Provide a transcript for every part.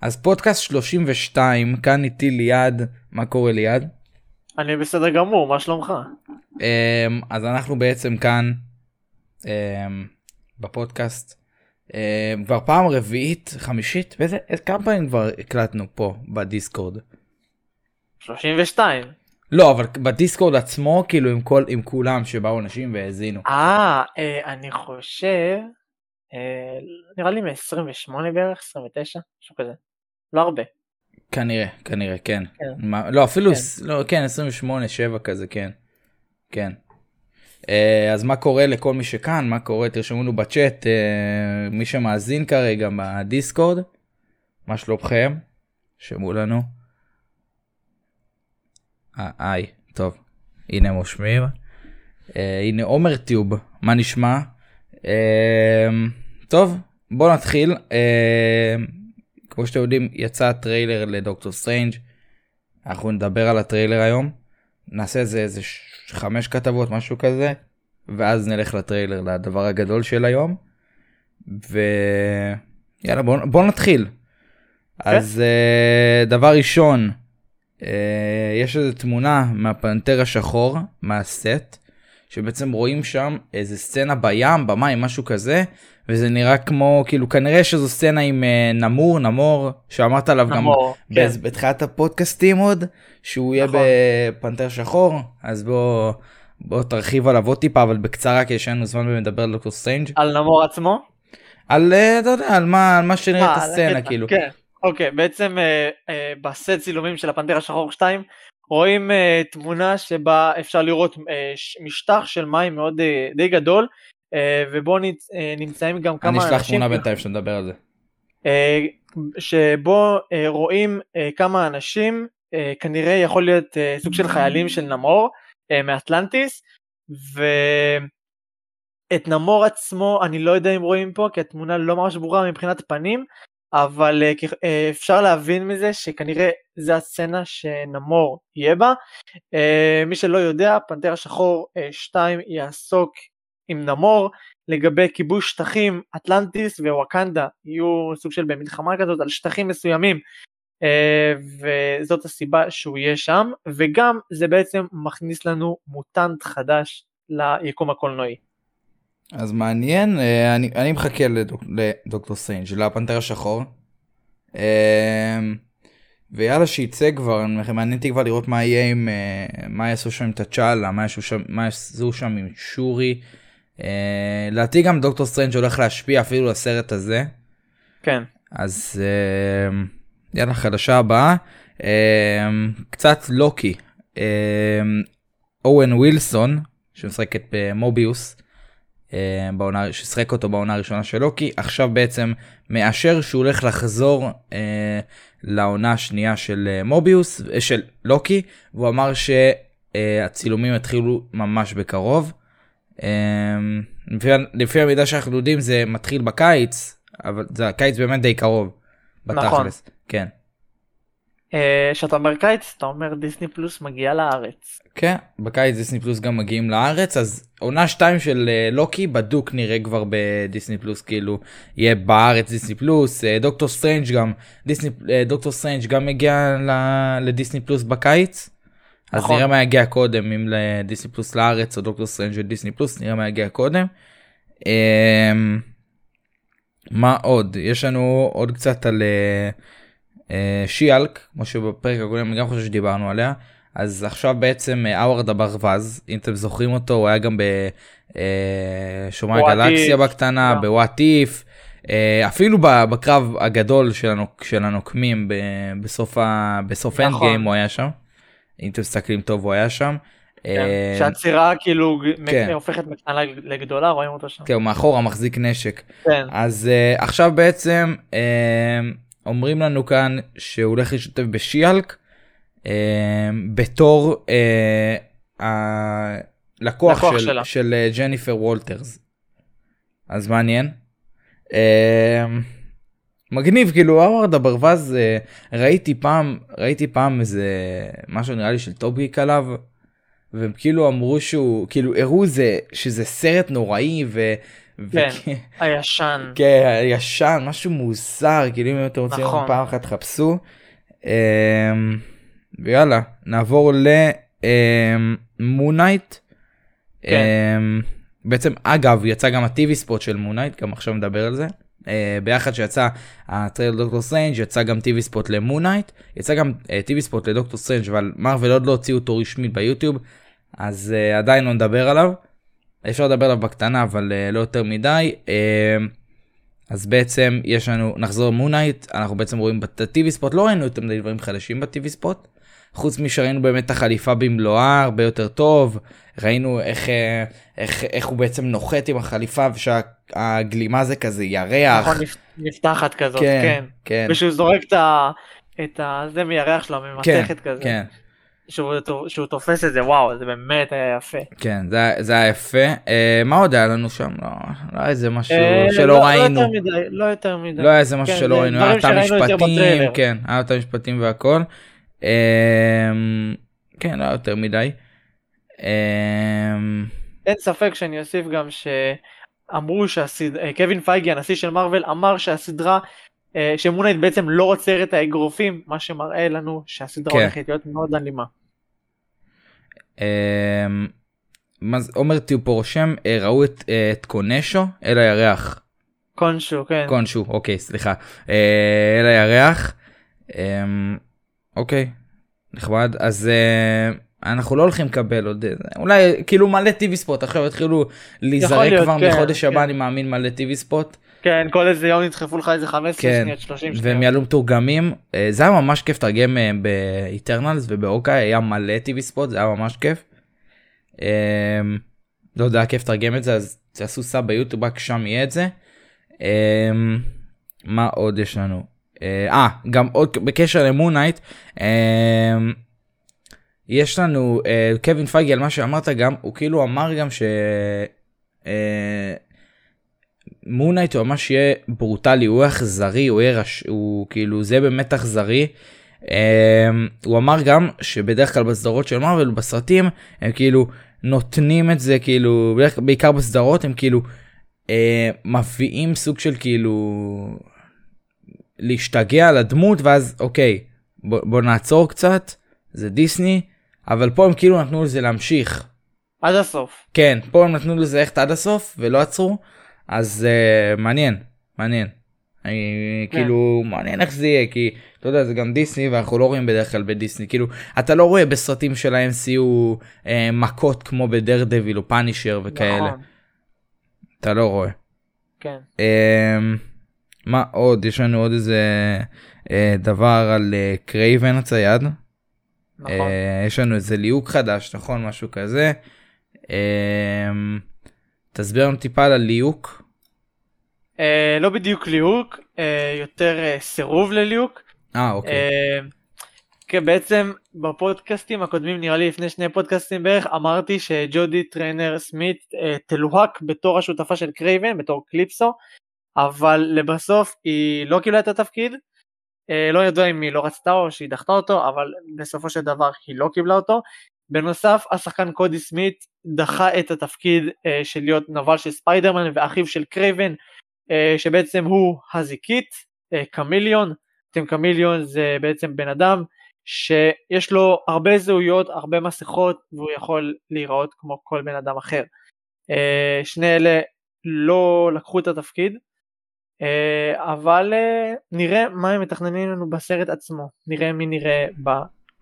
אז פודקאסט 32, כאן איתי ליעד, מה קורה ליעד? אני בסדר גמור, מה שלומך? אמ, אז אנחנו בעצם כאן אמ, בפודקאסט אמ, כבר פעם רביעית, חמישית, באיזה, כמה פעמים כבר הקלטנו פה בדיסקורד? 32. לא, אבל בדיסקורד עצמו, כאילו עם כל, עם כולם שבאו אנשים והאזינו. אה, אה, אני חושב, אה, נראה לי מ-28 בערך, 29, משהו כזה. לא הרבה. כנראה, כנראה, כן. כן. מה, לא, אפילו, כן. לא, כן, 28, 7 כזה, כן. כן. אה, אז מה קורה לכל מי שכאן? מה קורה? תרשמו לנו בצ'אט, אה, מי שמאזין כרגע בדיסקורד, מה שלומכם? שמעו לנו. אה, היי, טוב, הנה מושמים. אה, הנה עומר טיוב, מה נשמע? אה, טוב, בואו נתחיל. אה, כמו שאתם יודעים, יצא טריילר לדוקטור סטרנג'. אנחנו נדבר על הטריילר היום. נעשה איזה, איזה חמש כתבות, משהו כזה, ואז נלך לטריילר, לדבר הגדול של היום. ויאללה, בואו בוא נתחיל. אז אה, דבר ראשון, יש איזו תמונה מהפנתר השחור, מהסט, שבעצם רואים שם איזה סצנה בים, במים, משהו כזה, וזה נראה כמו, כאילו כנראה שזו סצנה עם אה, נמור, נמור, שאמרת עליו גם נמור, כן. באז- בתחילת הפודקאסטים עוד, שהוא יהיה נכון. בפנתר שחור, אז בוא, בוא תרחיב עליו עוד טיפה, אבל בקצרה, כי יש לנו זמן לדבר על דוקטור סטרנג'. על נמור עצמו? על, אה, אתה יודע, על מה, על מה שנראה את אה, הסצנה, כאילו. כן, אוקיי, בעצם אה, אה, בסט צילומים של הפנתר השחור 2, רואים אה, תמונה שבה אפשר לראות ש- משטח של מים מאוד אה, די גדול, אה, ובו נמצאים גם כמה אני אנשים. אשלח תמונה בינתיים שנדבר על זה. אה, שבו אה, רואים אה, כמה אנשים, אה, כנראה יכול להיות אה, סוג של חיילים של נמור אה, מאטלנטיס, ואת נמור עצמו אני לא יודע אם רואים פה, כי התמונה לא ממש ברורה מבחינת פנים, אבל אה, אה, אפשר להבין מזה שכנראה זה הסצנה שנמור יהיה בה. אה, מי שלא יודע, פנתר השחור 2 יעסוק עם נמור לגבי כיבוש שטחים, אטלנטיס ווואקנדה יהיו סוג של במלחמה כזאת על שטחים מסוימים וזאת הסיבה שהוא יהיה שם וגם זה בעצם מכניס לנו מוטנט חדש ליקום הקולנועי. אז מעניין, אה, אני, אני מחכה לדוק, לדוקטור סטרנג', לפנתר השחור. אה, ויאללה שיצא כבר, מעניין אותי כבר לראות מה יהיה עם, אה, מה יעשו שם עם תצ'אלה, מה מה יעשו שם עם שורי. לדעתי גם דוקטור סטרנג' הולך להשפיע אפילו לסרט הזה. כן. אז יאללה חדשה הבאה אה, קצת לוקי אוון ווילסון שמשחק את מוביוס אה, בעונה ששיחק אותו בעונה הראשונה של לוקי עכשיו בעצם מאשר שהוא הולך לחזור אה, לעונה השנייה של אה, מוביוס אה, של לוקי והוא אמר שהצילומים יתחילו ממש בקרוב. אה, לפי, לפי המידע שאנחנו יודעים זה מתחיל בקיץ אבל זה הקיץ באמת די קרוב. נכון. בתכלס. כן. אה, כשאתה אומר קיץ אתה אומר דיסני פלוס מגיע לארץ. כן, בקיץ דיסני פלוס גם מגיעים לארץ, אז עונה 2 של אה, לוקי בדוק נראה כבר בדיסני פלוס, כאילו יהיה בארץ דיסני פלוס, אה, דוקטור סטרנג' גם, דיסני, דוקטור סטרנג' גם מגיע לדיסני פלוס בקיץ. אז נכון. נראה מה יגיע קודם, אם לדיסני פלוס לארץ או דוקטור סטרנג' לדיסני פלוס, נראה מה יגיע קודם. אמ, מה עוד? יש לנו עוד קצת על אה, שיאלק, כמו שבפרק הקודם אני גם חושב שדיברנו עליה. אז עכשיו בעצם אה, אאווארד הברווז, אם אתם זוכרים אותו, הוא היה גם בשומרי What הגלקסיה If. בקטנה. בוואט איף, אפילו בקרב הגדול של הנוק- של הנוקמים בסוף ה- בסוף אנד נכון. גיים הוא היה שם. אם אתם מסתכלים טוב הוא היה שם. כן. אה, שהצירה כאילו כן. הופכת מקטנה לגדולה רואים אותו שם. כן, הוא מאחורה מחזיק נשק. כן. אז uh, עכשיו בעצם uh, אומרים לנו כאן שהוא הולך להשתתף בשיאלק אה, בתור אה, הלקוח לקוח של, שלה. של אה, ג'ניפר וולטרס. אז מעניין. אה, מגניב כאילו הווארד הברווז אה, ראיתי פעם ראיתי פעם איזה משהו נראה לי של טוביק עליו. והם כאילו אמרו שהוא כאילו הראו זה שזה סרט נוראי ו... כן. הישן. כן, ישן, משהו מוזר, כאילו אם אתם רוצים נכון. פעם אחת חפשו. אמ, ויאללה, נעבור למונייט. כן. אמ, בעצם, אגב, יצא גם הטיווי ספוט של מונייט, גם עכשיו נדבר על זה. אה, ביחד שיצא הטריילר דוקטור סטרנג' יצא גם TV spot ל-Moon Knight, יצא גם TV spot לדוקטור סטרנג' אבל מארוול עוד לא הוציאו אותו רשמית ביוטיוב, אז אה, עדיין לא נדבר עליו. אפשר לדבר עליו בקטנה אבל אה, לא יותר מדי. אה, אז בעצם יש לנו נחזור Moon Knight אנחנו בעצם רואים ב-TV spot לא ראינו יותר מדי דברים חדשים ב-TV spot. חוץ משראינו באמת את החליפה במלואה הרבה יותר טוב ראינו איך אה, איך איך הוא בעצם נוחת עם החליפה ושהגלימה זה כזה ירח. נכון, נפ- נפתחת כזאת, כן, כן. כן, ושהוא זורק את ה... את ה... זה מירח שלו, ממתכת כזה. כן, שהוא, שהוא תופס את זה, וואו, זה באמת היה יפה. כן, זה, זה היה יפה. אה, מה עוד היה לנו שם? לא, לא היה איזה משהו אה, שלא לא- ראינו. לא יותר מדי, לא יותר מדי. לא היה איזה משהו כן, שלא ראינו, היה את המשפטים. כן, היה את המשפטים והכל. אמ, כן, לא יותר מדי. אמ, אין ספק שאני אוסיף גם שאמרו שהסדרה, קווין פייגי הנשיא של מארוול אמר שהסדרה, אה, שמונייט בעצם לא עוצר את האגרופים, מה שמראה לנו שהסדרה כן. הולכת להיות מאוד אלימה. אמ, עומר טיופו רושם, אה, ראו את אה, את קונשו, אל הירח. קונשו, כן. קונשו, אוקיי, סליחה. אה, אל הירח. אמ, אוקיי, נחמד. אז אה, אנחנו לא הולכים לקבל עוד, אה, אולי כאילו מלא טיווי ספוט, עכשיו יתחילו להיזרק כבר כן, מחודש הבא, כן. אני מאמין מלא טיווי ספוט. כן, כל איזה יום נדחפו לך איזה 15 כן, שניות, 30 והם שניות. יעלו מתורגמים. אה, זה היה ממש כיף לתרגם אה, ב-Eternals וב-Hawkeye, היה מלא TV spot, זה היה ממש כיף. אה, לא יודע, כיף לתרגם את זה, אז תעשו sub ביוטיוב, רק שם יהיה את זה. מה עוד יש לנו? אה, גם עוד בקשר ל-Moon Knight, יש לנו קווין פייגי על מה שאמרת גם, הוא כאילו אמר גם ש... מונייט הוא ממש יהיה ברוטלי, הוא אכזרי, הוא יהיה רש... הוא כאילו זה באמת אכזרי. Um, הוא אמר גם שבדרך כלל בסדרות של מארוול בסרטים הם כאילו נותנים את זה כאילו בדרך- בעיקר בסדרות הם כאילו uh, מביאים סוג של כאילו להשתגע על הדמות ואז אוקיי בוא, בוא נעצור קצת זה דיסני אבל פה הם כאילו נתנו לזה להמשיך עד הסוף. כן, פה הם נתנו לזה ללכת עד הסוף ולא עצרו, אז אה, מעניין, מעניין. אני כן. כאילו מעניין איך זה יהיה כי אתה יודע זה גם דיסני ואנחנו לא רואים בדרך כלל בדיסני כאילו אתה לא רואה בסרטים של ה-MCU אה, מכות כמו ב-Daredevil או Punisher וכאלה נכון, אתה לא רואה. כן. אה, מה עוד יש לנו עוד איזה אה, דבר על אה, קרייבן הצייד. נכון. אה, יש לנו איזה ליהוק חדש נכון משהו כזה. אה, תסביר לנו טיפה על הליהוק. אה, לא בדיוק ליהוק, אה, יותר אה, סירוב לליהוק. אה אוקיי. אה, כן, בעצם בפודקאסטים הקודמים, נראה לי לפני שני פודקאסטים בערך, אמרתי שג'ודי טרנר סמית אה, תלוהק בתור השותפה של קרייבן, בתור קליפסו, אבל לבסוף היא לא קיבלה את התפקיד. אה, לא ידוע אם היא לא רצתה או שהיא דחתה אותו, אבל בסופו של דבר היא לא קיבלה אותו. בנוסף, השחקן קודי סמית דחה את התפקיד אה, של להיות נבל של ספיידרמן ואחיו של קרייבן, שבעצם הוא הזיקית, אה, Chameleon. אתם Chameleon זה בעצם בן אדם שיש לו הרבה זהויות, הרבה מסכות, והוא יכול להיראות כמו כל בן אדם אחר. אה, שני אלה לא לקחו את התפקיד, אה, אבל אה, נראה מה הם מתכננים לנו בסרט עצמו, נראה מי נראה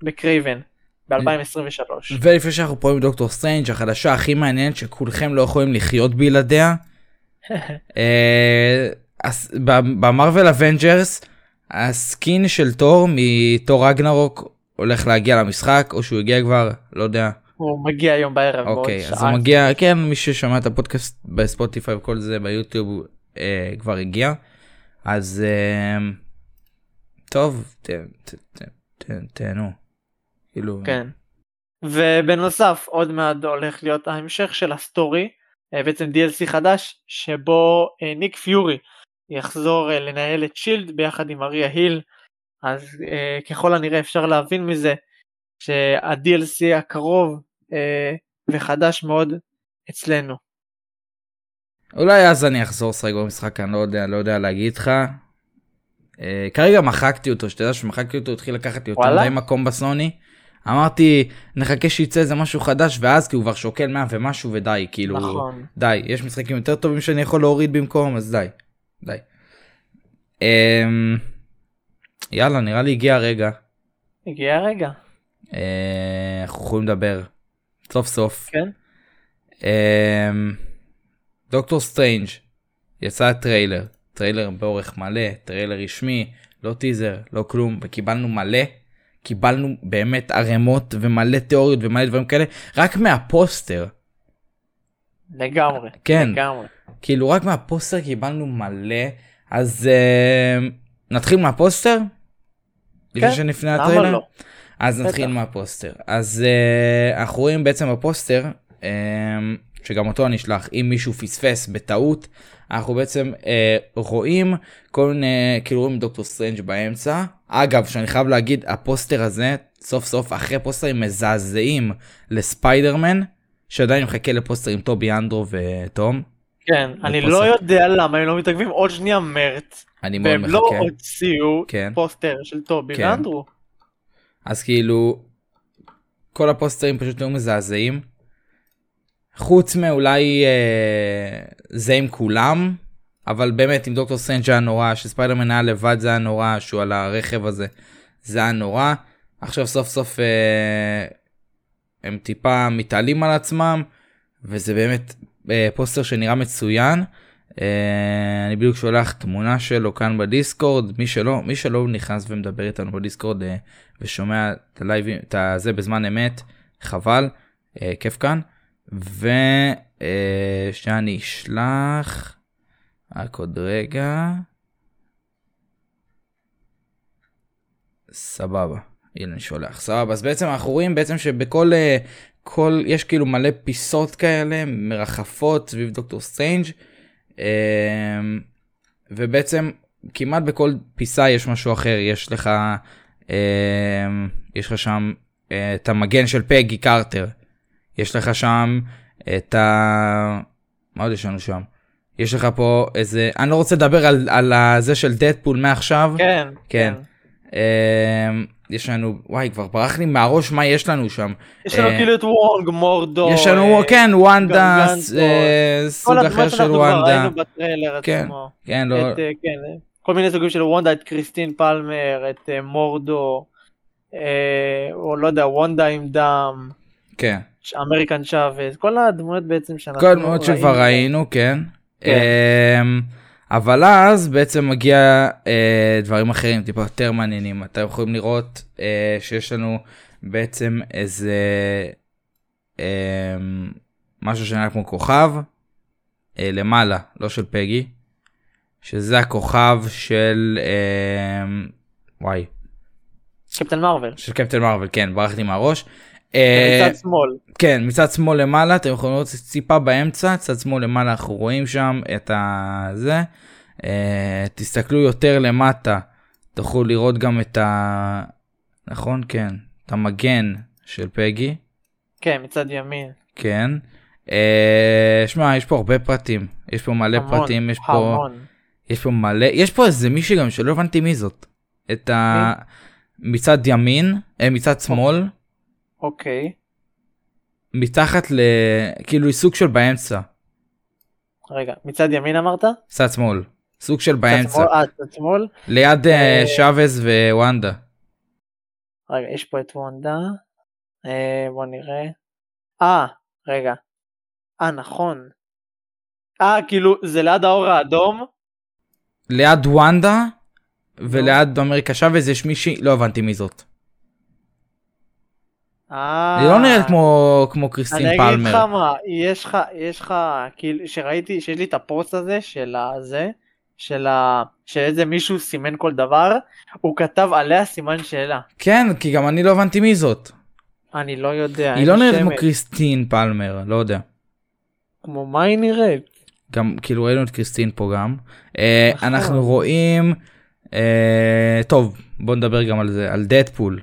בקרייבן ב-2023. ולפני שאנחנו פה עם דוקטור סטרנג' החדשה הכי מעניינת שכולכם לא יכולים לחיות בלעדיה. אה, במרוויל אבנג'רס ה skin של תור מתור רגנרוק הולך להגיע למשחק או שהוא הגיע כבר לא יודע הוא מגיע היום בערב אוקיי אז שעה. הוא מגיע כן מי ששמע את הפודקאסט בספוטיפיי וכל זה ביוטיוב אה, כבר הגיע אז אה, טוב, ת- ת- ת- ת- תהנו. כאילו, כן. ובנוסף עוד מעט הולך להיות ההמשך של ה story, בעצם DLC חדש, שבו אה, ניק פיורי יחזור אה, לנהל את שילד ביחד עם מריה היל, אז אה, ככל הנראה אפשר להבין מזה שה-DLC הקרוב אה, וחדש מאוד אצלנו. אולי אז אני אחזור לשחק במשחק, אני לא יודע, לא יודע להגיד לך. אה, כרגע מחקתי אותו, שתדע שמחקתי אותו, התחיל לקחת לי יותר? מדי מקום בסוני. אמרתי, נחכה שיצא איזה משהו חדש, ואז כי הוא כבר שוקל 100 ומשהו ודי, כאילו, נכון. די, יש משחקים יותר טובים שאני יכול להוריד במקום, אז די, די. אמ, יאללה, נראה לי הגיע הרגע. הגיע הרגע. אה, אנחנו יכולים לדבר. סוף סוף. כן. אמ, דוקטור סטרנג' יצא טריילר, טריילר באורך מלא, טריילר רשמי, לא טיזר, לא כלום, וקיבלנו מלא, קיבלנו באמת ערימות ומלא תיאוריות ומלא דברים כאלה, רק מהפוסטר, לגמרי. כן. לגמרי. כאילו רק מהפוסטר קיבלנו מלא, אז אמ, נתחיל מהפוסטר? לפני כן, שנפנה למה לטריילר? לא? אז נתחיל בטח. מהפוסטר. אז אה, אנחנו רואים בעצם בפוסטר, אמ, שגם אותו אני אשלח, אם מישהו פספס בטעות, אנחנו בעצם אה, רואים כל מיני, כאילו רואים דוקטור סטרנג' באמצע. אגב, שאני חייב להגיד, הפוסטר הזה, סוף סוף, אחרי פוסטרים מזעזעים לספיידרמן, שעדיין מחכה לפוסטר עם טובי אנדרו ותום. כן, אני. לא יודע למה הם לא מתעכבים עוד שנייה מרץ, אני מאוד והם מחכה. לא הוציאו כן. פוסטר של טובי כן. ואנדרו. אז כאילו, כל הפוסטרים פשוט היו מזעזעים. חוץ מאולי אה, זה עם כולם, אבל באמת עם דוקטור סטרנג' היה נורא, שספיידרמן היה לבד זה היה נורא, שהוא על הרכב הזה, זה היה נורא. עכשיו סוף סוף אה, הם טיפה מתעלים על עצמם, וזה באמת אה, פוסטר שנראה מצוין. אה, אני בדיוק שולח תמונה שלו כאן בדיסקורד, מי שלא, מי שלא נכנס ומדבר איתנו בדיסקורד אה, ושומע את הלייבים, את הזה בזמן אמת, חבל, אה, כיף כאן. ושאני אשלח, רק עוד רגע. סבבה, הנה אני שולח, סבבה, אז בעצם אנחנו רואים בעצם שבכל, אה, כל, יש כאילו מלא פיסות כאלה מרחפות סביב דוקטור סטרנג'. אה, ובעצם כמעט בכל פיסה יש משהו אחר, יש לך, אה, יש לך שם אה, את המגן של פגי קרטר, יש לך שם את ה... מה עוד יש לנו שם? יש לך פה איזה, אני לא רוצה לדבר על, על הזה של דדפול מעכשיו, כן, כן. אה, יש לנו, וואי כבר ברח לי מהראש מה יש לנו שם. יש לנו אה, כאילו את וונג, מורדו. יש לנו, אה, כן, וונדה, גרגנטו, אה, סוג כל אחר הדמות של שאנחנו כבר וונדה. ראינו בטריילר כן. עצמו. כן, לא, אה, כן, אה, כל מיני סוגים של וונדה, את קריסטין פלמר, את אה, מורדו, אה, או לא יודע, וונדה עם דם, כן. אמריקה צ'אבס, כל הדמויות בעצם שאנחנו כל הדמויות שכבר ראינו, כן. אמ, אבל אז בעצם מגיע אה, דברים אחרים טיפה יותר מעניינים. אתם יכולים לראות אה, שיש לנו בעצם איזה אה, משהו שנראה כמו כוכב אה, למעלה, לא של פגי, שזה הכוכב של אה, וואי, קפטן מרוויל, של קפטן מרוויל, כן, ברחתי מהראש. אה, מצד שמאל, כן, מצד שמאל למעלה, אתם יכולים לראות ציפה באמצע, צד שמאל למעלה אנחנו רואים שם את הזה. Uh, תסתכלו יותר למטה, תוכלו לראות גם את ה... נכון? כן. את המגן של פגי, כן, מצד ימין, כן. Uh, שמע, יש פה הרבה פרטים. יש פה מלא המון, פרטים, יש פה, המון, יש פה מלא, יש פה איזה מישהי גם שלא הבנתי מי זאת. את ה... מצד ימין, אה, מצד שמאל, אוקיי, מתחת ל... כאילו היא סוג של באמצע. רגע, מצד ימין אמרת? צד שמאל. סוג של באמצע. אה, צד שמאל, ליד אה, אה, שוויז ווונדה. רגע, יש פה את וונדה, אה, בוא נראה, אה, רגע, אה, נכון, אה, כאילו, זה ליד האור האדום, ליד וונדה וליד אמריקה שוויז יש מישהי, לא הבנתי מי זאת. אה, היא לא נראית כמו כמו קריסטין אני אגיד לך פלמר. מה, יש לך, יש לך, כאילו, שראיתי, שיש לי את הפוסט הזה של הזה, של ה... שאיזה מישהו סימן כל דבר, הוא כתב עליה סימן שאלה. כן, כי גם אני לא הבנתי מי זאת. אני לא יודע. היא לא נראית. כמו קריסטין פלמר, לא יודע. כמו מה היא נראית? גם כאילו ראינו את קריסטין פה גם. אה, נכון. אנחנו רואים, אה, טוב בוא נדבר גם על זה, על דדפול.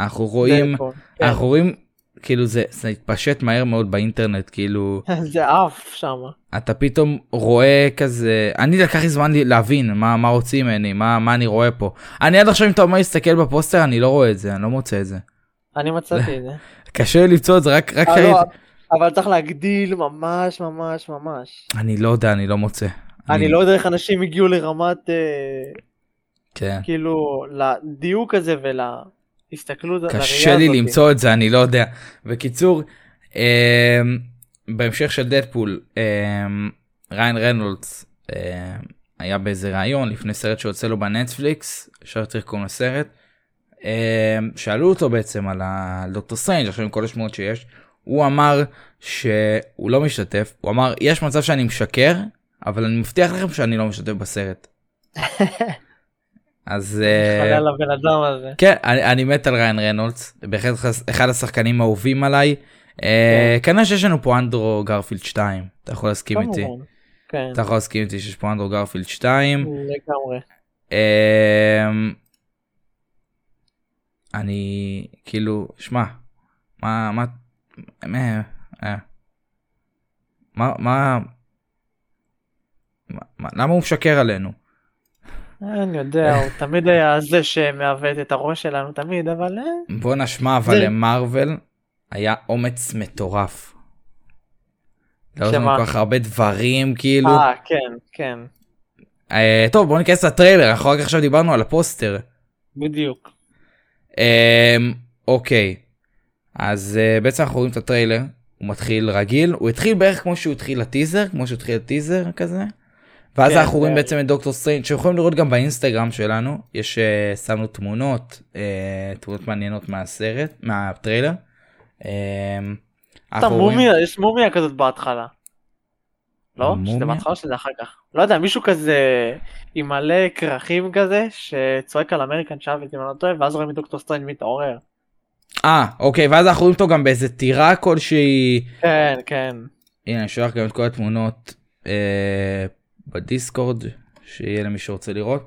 אנחנו רואים, דדפול, כן. אנחנו רואים, כאילו זה, זה התפשט מהר מאוד באינטרנט, כאילו זה עף שם. אתה פתאום רואה כזה, אני לקח לי זמן להבין מה, מה רוצים ממני, מה, מה אני רואה פה. אני עד עכשיו אם אתה אומר להסתכל בפוסטר אני לא רואה את זה, אני לא מוצא את זה. אני מצאתי את זה. קשה לי למצוא את זה, רק, רק אה, ראיתי, לא, אבל צריך להגדיל ממש ממש ממש. אני לא יודע, אני לא מוצא. אני לא יודע איך אנשים הגיעו לרמת אה, כן. כאילו לדיוק הזה ולהסתכלות לראייה קשה לי הזאת. למצוא את זה אני לא יודע בקיצור אמ, בהמשך של דדפול אמ, ריין רנולדס אמ, היה באיזה ראיון לפני סרט שיוצא לו בנטפליקס אפשר יותר קוראים לסרט אמ, שאלו אותו בעצם על ה- על דוקטור סטרנג' עכשיו עם כל השמועות שיש הוא אמר שהוא לא משתתף הוא אמר יש מצב שאני משקר אבל אני מבטיח לכם שאני לא משתתף בסרט. אז אה, הבן אדם הזה. כן, אני, אני מת על ריאן רנולדס, בהחלט אחד השחקנים האהובים עליי. אה, כנראה שיש לנו פה אנדרו גרפילד 2, אתה יכול להסכים איתי. כן, אתה יכול להסכים איתי שיש פה אנדרו גרפילד 2. לגמרי. אה, אני כאילו, שמע, מה, מה, מה, אה. מה, מה, מה, למה הוא משקר עלינו? אני יודע, הוא תמיד היה זה שמעוות את הראש שלנו תמיד, אבל אה, בוא נשמע אבל זה- למרוויל היה אומץ מטורף. לא יודעים? כל כך הרבה דברים כאילו. אה, כן, כן, אה, טוב בוא ניכנס לטריילר אנחנו רק עכשיו דיברנו על הפוסטר. בדיוק. אה, אוקיי. אז אה, בעצם אנחנו רואים את הטריילר הוא מתחיל רגיל הוא התחיל בערך כמו שהוא התחיל לטיזר כמו שהוא התחיל לטיזר כזה. ואז כן, אנחנו רואים זה- בעצם את דוקטור סטריינג' שיכולים לראות גם באינסטגרם שלנו יש אה, שמנו תמונות אה, תמונות מעניינות מהסרט מהטריילר. אה, מומיה, יש מומיה כזאת בהתחלה. לא? שזה? בהתחלה שזה אחר כך? לא יודע, מישהו כזה עם מלא כרכים כזה, שצועק על אמריקה צ'אבז אם אני לא טועה, ואז רואים את דוקטור סטרנג' מתעורר. אה אוקיי ואז אנחנו רואים אותו גם באיזה טירה כלשהי. כן, כן. הנה אני שולח גם את כל התמונות אה, בדיסקורד שיהיה למי שרוצה לראות.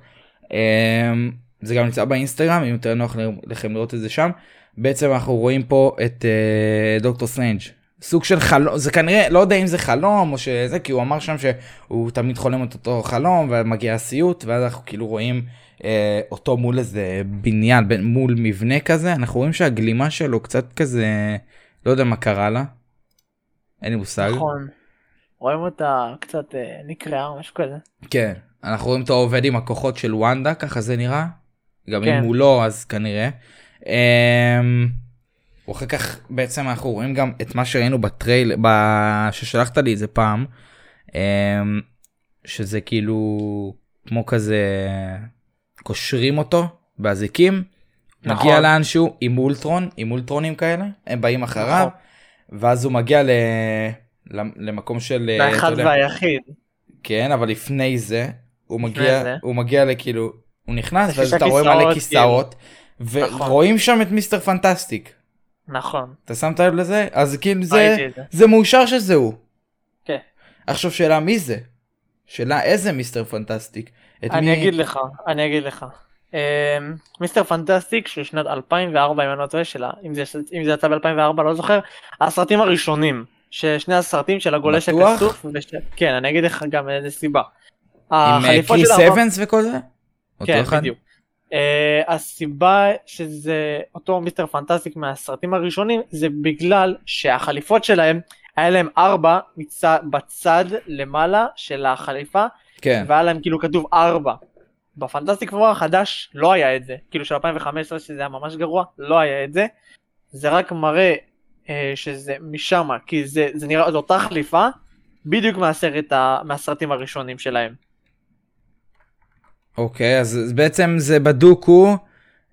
אה, זה גם נמצא באינסטגרם אם יותר נוח לכם לראות את זה שם. בעצם אנחנו רואים פה את אה, דוקטור סטרנג' סוג של חלום זה כנראה לא יודע אם זה חלום או שזה כי הוא אמר שם שהוא תמיד חולם את אותו חלום ומגיע הסיוט ואז אנחנו כאילו רואים אה, אותו מול איזה בניין בין- מול מבנה כזה אנחנו רואים שהגלימה שלו קצת כזה לא יודע מה קרה לה. אין לי מושג. נכון. רואים אותה קצת אה, נקרעה או משהו כזה. כן. אנחנו רואים אותו עובד עם הכוחות של וונדה ככה זה נראה. גם כן. אם הוא לא אז כנראה. אמ, ואחר כך בעצם אנחנו רואים גם את מה שראינו בטרייל ב- ששלחת לי את זה פעם. אמ, שזה כאילו כמו כזה קושרים אותו באזיקים. נכון. מגיע לאנשהו עם אולטרון עם אולטרונים כאלה הם באים אחריו נכון. ואז הוא מגיע ל... למקום של אה, האחד יודע, והיחיד. כן אבל לפני זה הוא מגיע זה. הוא מגיע לכאילו הוא נכנס ואז אתה רואה מלא כיסאות, כיסאות נכון. ורואים שם את מיסטר פנטסטיק נכון. אתה שמת לב לזה אז כאילו זה זה. זה מאושר שזה הוא. כן. עכשיו שאלה מי זה? שאלה איזה מיסטר פנטסטיק? אני מי- אגיד לך, אני אגיד לך. אמ, מיסטר פנטסטיק של שנת 2004 אם אני לא טועה שלה, אם זה אם זה יצא ב2004 לא זוכר, הסרטים הראשונים, ששני הסרטים של הגולש בטוח? הכסוף, וש... כן אני אגיד לך גם איזה סיבה. עם אה, קריס אבנס וכל זה? כן אחד? בדיוק. אה, הסיבה שזה אותו מיסטר פנטסטיק מהסרטים הראשונים זה בגלל שהחליפות שלהם היה להם ארבע מצד, בצד למעלה של החליפה כן. והיה להם כאילו כתוב ארבע. בפנטסטיק פור החדש לא היה את זה, כאילו של 2015 שזה היה ממש גרוע, לא היה את זה. זה רק מראה אה, שזה משם, כי זה, זה נראה, זו אותה חליפה, בדיוק מהסרט, ה, מהסרטים הראשונים שלהם. אוקיי אז אז בעצם זה בדוקו.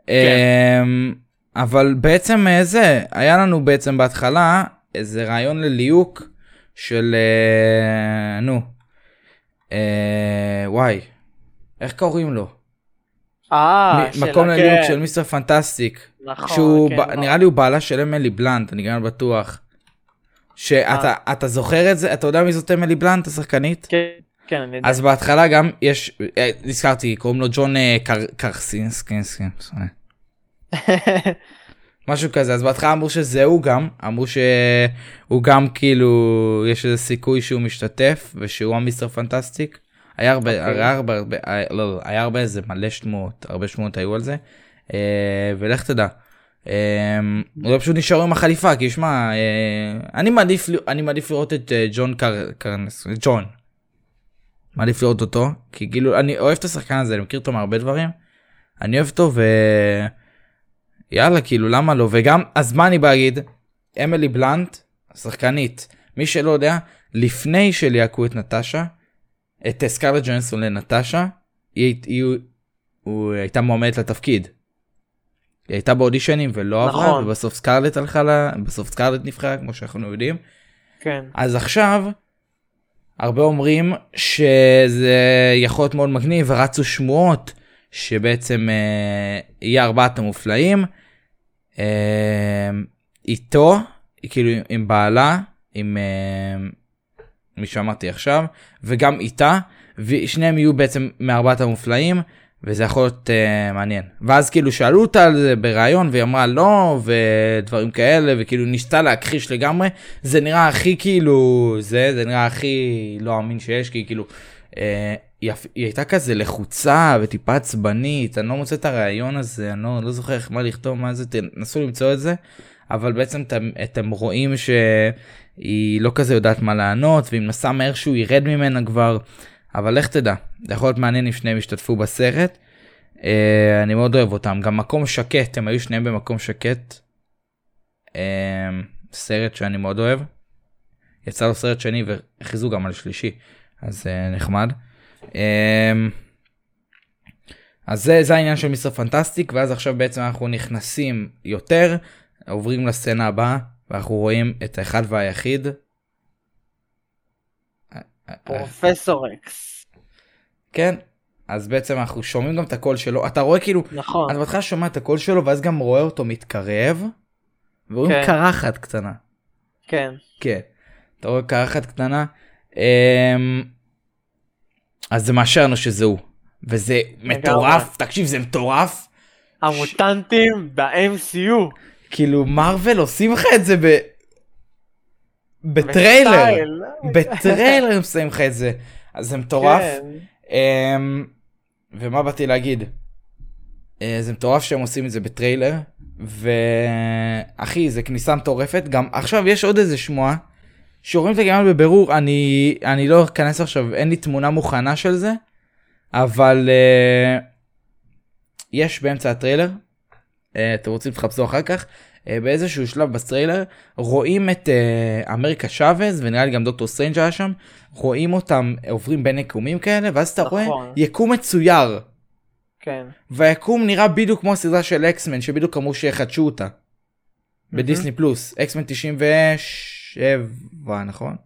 כן. אמ, אבל בעצם אה, זה היה לנו בעצם בהתחלה איזה רעיון לליהוק של אה, נו. אה, וואי, איך קוראים לו? אה, מקום לליהוק כן, של מיסטר פנטסטיק. נכון, שהוא, כן, ב- נכון. נראה לי הוא בעלה של אמילי בלנט, אני גם בטוח. שאתה אה. אתה זוכר את זה? אתה יודע מי זאת אמילי בלנט, השחקנית? כן, כן, אני יודע. אז בהתחלה גם יש, אה, נזכרתי, קוראים לו ג'ון אה, קר- קרסינסקי, משהו כזה, אז בהתחלה אמרו שזה הוא גם, אמרו שהוא גם כאילו, יש איזה סיכוי שהוא משתתף ושהוא המיסטר פנטסטיק. היה הרבה, אוקיי. היה הרבה, הרבה, היה- לא, לא, היה הרבה איזה מלא שמועות, הרבה שמועות היו על זה. אה, ולך תדע. אה, אולי פשוט נשארו עם החליפה, כי שמע, אה, אני מעדיף, אני מעדיף לראות את אה, ג'ון קר... קרנס, ג'ון. מעדיף לראות אותו, כי כאילו, אני אוהב את השחקן הזה, אני מכיר אותו מהרבה דברים. אני אוהב אותו ו... יאללה, כאילו, למה לא? וגם, אז מה אני בא להגיד? אמילי בלנט, שחקנית, מי שלא יודע, לפני שליהקו את נטשה, את סקארלט ג'ונסון לנטשה, היא, היא, היא, היא הייתה מועמדת לתפקיד. היא הייתה באודישנים ולא עברה, נכון. ובסוף סקארלט הלכה לה, בסוף סקארלט נבחרה, כמו שאנחנו יודעים. כן. אז עכשיו, הרבה אומרים שזה יכול להיות מאוד מגניב, ורצו שמועות שבעצם אה, יהיה ארבעת המופלאים. אה, איתו, כאילו עם בעלה, עם אה, מי שאמרתי עכשיו, וגם איתה, ושניהם יהיו בעצם מארבעת המופלאים, וזה יכול להיות uh, מעניין. ואז כאילו שאלו אותה על זה בריאיון, והיא אמרה לא, ודברים כאלה, וכאילו ניסתה להכחיש לגמרי. זה נראה הכי כאילו, זה, זה נראה הכי לא אמין שיש, כי כאילו, uh, היא, היא הייתה כזה לחוצה וטיפה עצבנית, אני לא מוצא את הריאיון הזה, אני לא, לא זוכר איך מה לכתוב, מה זה, תנסו למצוא את זה. אבל בעצם אתם, אתם רואים שהיא לא כזה יודעת מה לענות, והיא מנסה מהר שהוא ירד ממנה כבר, אבל לך תדע, זה יכול להיות מעניין אם שניהם ישתתפו בסרט. Uh, אני מאוד אוהב אותם, גם מקום שקט, הם היו שניהם במקום שקט. Uh, סרט שאני מאוד אוהב. יצא לו סרט שני והכריזו גם על שלישי, אז אה, נחמד. אה, אז זה, זה העניין של מיסטר פנטסטיק, ואז עכשיו בעצם אנחנו נכנסים יותר, עוברים לסצנה הבאה, ואנחנו רואים את האחד והיחיד. פרופסור אקס. כן, אז בעצם אנחנו שומעים גם את הקול שלו, אתה רואה כאילו, נכון. אתה בהתחלה שומע את הקול שלו, ואז גם רואה אותו מתקרב, ורואים כן. קרחת קטנה. כן. כן, אתה רואה קרחת קטנה. אמ, אז זה מאשר לנו שזה הוא, וזה מטורף, תקשיב זה מטורף. המוטנטים ב-MCU. כאילו מארוול עושים לך את זה ב... בטריילר, בסטייל. בטריילר הם שמים לך את זה, אז זה מטורף. כן. אמ, ומה באתי להגיד? אה, זה מטורף שהם עושים את זה בטריילר, ואחי זה כניסה מטורפת, גם עכשיו יש עוד איזה שמועה, שרואים את הגמל בבירור, אני, אני לא אכנס עכשיו, אין לי תמונה מוכנה של זה, אבל אה, יש באמצע הטריילר, אתם רוצים תחפשו אחר כך, אה, באיזשהו שלב בטריילר רואים את אה, אמריקה צ'אבז ונראה לי גם דוקטור סטרנג' היה שם רואים אותם עוברים בין יקומים כאלה ואז אתה רואה נכון. יקום מצויר כן. והיקום נראה בדיוק כמו הסדרה של אקסמן שבדיוק אמרו שיחדשו אותה. בדיסני פלוס אקסמן 97 נכון?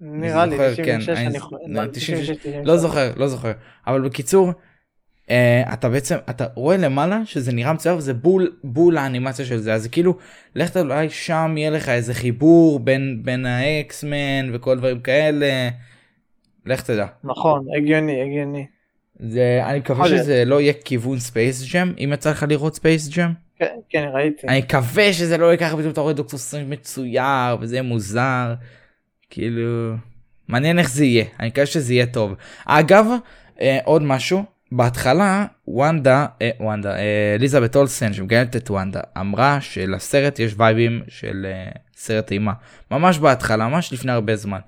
נראה לי, זוכר, 96 כן, אני אני- יכול... 96, 97. לא זוכר לא זוכר אבל בקיצור אה, אתה בעצם אתה רואה למעלה שזה נראה מצויר וזה בול בול האנימציה של זה אז כאילו לך אולי שם יהיה לך איזה חיבור בין בין האקסמן וכל דברים כאלה. לך תדע. נכון, הגיוני, הגיוני. זה אני מקווה. שזה לא יהיה כיוון ספייס ג'ם אם יצא לך לראות ספייס ג'ם. כן, כן, ראיתי. אני מקווה שזה לא יהיה ככה פתאום אתה רואה דוקטור סטרנג' מצויר וזה יהיה מוזר. כאילו מעניין איך זה יהיה אני מקווה שזה יהיה טוב. אגב אה, עוד משהו בהתחלה וונדה אה, וונדה אה, אליזבת אולסן שמגלמת את וונדה אמרה שלסרט יש וייבים של אה, סרט אימה ממש בהתחלה ממש לפני הרבה זמן.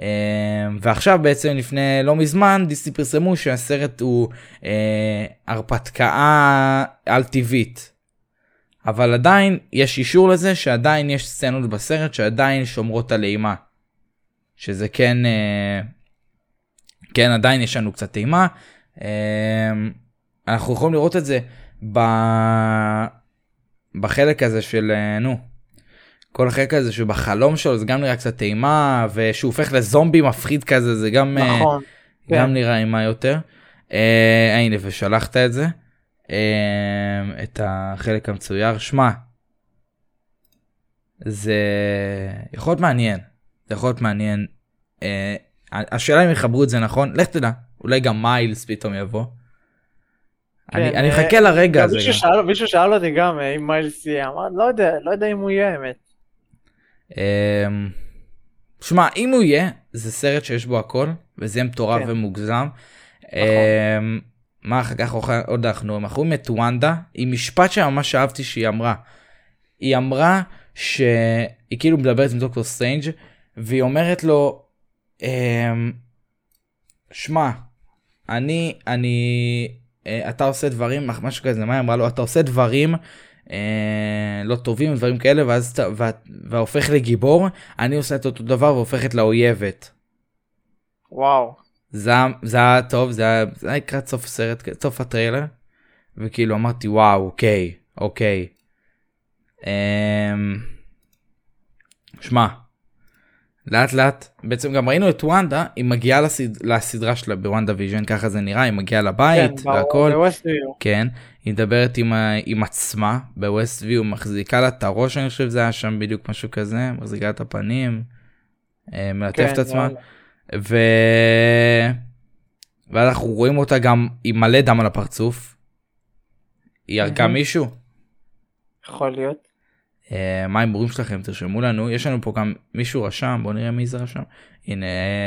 אה, ועכשיו בעצם לפני לא מזמן דיסני פרסמו שהסרט הוא אה, הרפתקה על טבעית. אבל עדיין יש אישור לזה שעדיין יש סצנות בסרט שעדיין שומרות על אימה. שזה כן, אה, כן עדיין יש לנו קצת אימה. אה, אנחנו יכולים לראות את זה ב... בחלק הזה של אה, נו. כל החלק הזה שבחלום שלו זה גם נראה קצת אימה ושהוא הופך לזומבי מפחיד כזה זה גם אה, נכון. כן. גם נראה אימה יותר. אה, הנה ושלחת את זה. אה, את החלק המצויר. שמע, זה יכול להיות מעניין. זה יכול להיות מעניין. אה, השאלה אם יחברו את זה נכון, לך תדע, אולי גם מיילס פתאום יבוא. אני, כן, אני אה, מחכה לרגע הזה. מישהו. שאל, מישהו שאל אותי גם אה, אם מיילס יהיה, אמרתי לא יודע, לא יודע אם הוא יהיה האמת. אמ, שמע, אם הוא יהיה, זה סרט שיש בו הכל, וזה יהיה מטורף כן. ומוגזם. אמ, מה אחר כך עוד אנחנו אנחנו רואים את וונדה עם משפט שממש אהבתי שהיא אמרה. היא אמרה שהיא כאילו מדברת עם דוקטור סטרנג' והיא אומרת לו אמ, שמע אני אני אה, אתה עושה דברים משהו כזה מה היא אמרה לו אתה עושה דברים אה, לא טובים דברים כאלה ואז אתה וה- והופך לגיבור אני עושה את אותו דבר והופכת לאויבת. וואו. זה זה היה טוב זה היה זה היה לקראת סוף הסרט סוף הטריילר וכאילו אמרתי וואו אוקיי אוקיי. אמ, שמע לאט לאט בעצם גם ראינו את וונדה היא מגיעה לסד... לסדרה שלה בוונדה ויז'ן ככה זה נראה היא מגיעה לבית כן, והכל. כן היא מדברת עם. עם עצמה בווסטוויו מחזיקה לה את הראש אני חושב זה היה שם בדיוק משהו כזה מחזיקה את הפנים אה, מלטפת את עצמה. ו... ואז אנחנו רואים אותה גם עם מלא דם על הפרצוף. היא הרגה. מישהו? יכול להיות. אה, מה ההימורים שלכם תרשמו לנו יש לנו פה גם מישהו רשם בוא נראה מי זה רשם הנה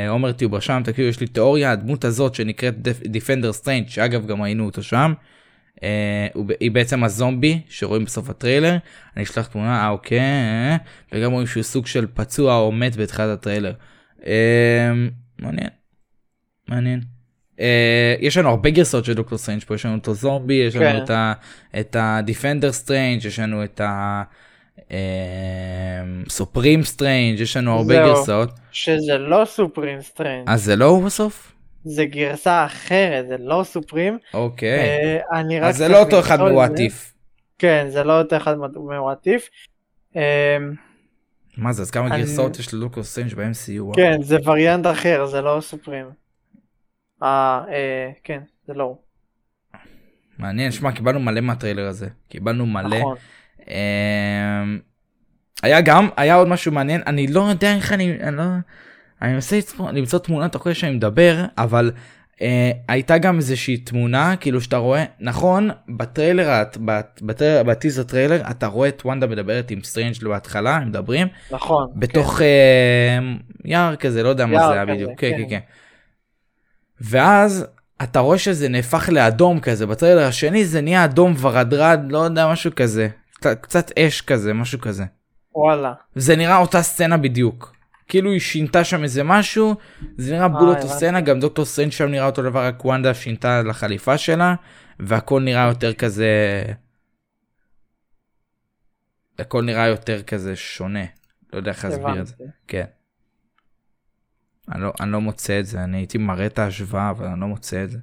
עומר טיוב רשם תקשיבו יש לי תיאוריה הדמות הזאת שנקראת דיפנדר סטריינג' שאגב גם ראינו אותו שם. ב- היא בעצם הזומבי שרואים בסוף הטריילר אני אשלח תמונה אה אוקיי וגם רואים שהוא סוג של פצוע או מת בתחילת הטריילר. אה, מעניין. מעניין. אה, יש לנו הרבה גרסאות של דוקטור סטרנג' פה יש לנו אותו זומבי יש לנו כן. את ה- את הדיפנדר סטרנג' יש לנו את ה... סופרים סטרנג' יש לנו הרבה זהו. גרסאות שזה לא סופרים סטרנג'. אז זה לא הוא בסוף? זה גרסה אחרת, זה לא סופרים. אוקיי. אה, אני רק אז זה לא אותו אחד. מ-What If. כן, זה לא אותו אחד מ-What If. אה, מה זה אז כמה אני- גרסאות יש לדוקטור סטרנג' ב-MCU? כן, זה וריאנט אחר, זה לא סופרים. אה, אה, כן, זה לא הוא. מעניין שמע קיבלנו מלא מהטריילר הזה קיבלנו מלא. נכון. אמ, היה גם היה עוד משהו מעניין אני לא יודע איך אני אני לא אני מנסה למצוא תמונה תוך כדי שאני מדבר אבל אה, הייתה גם איזושהי תמונה כאילו שאתה רואה נכון בטריילר בטריילר בטיזר טריילר אתה רואה את וונדה מדברת עם סטרנג' בהתחלה הם מדברים נכון. בתוך אה, יער כזה לא יודע מה זה היה בדיוק כן כן. כן כן. ואז אתה רואה שזה נהפך לאדום כזה בטריילר השני זה נהיה אדום ורדרד לא יודע משהו כזה קצת, אש כזה משהו כזה וואלה. זה נראה אותה סצנה בדיוק כאילו היא שינתה שם איזה משהו זה נראה בול אותו. סצנה גם דוקטור סטרנג' שם נראה אותו דבר רק וונדה שינתה לחליפה שלה והכל נראה יותר כזה הכל נראה יותר כזה שונה לא יודע איך להסביר את זה. כן. אני לא, אני לא מוצא את זה אני הייתי מראה את ההשוואה אבל אני לא מוצא את זה.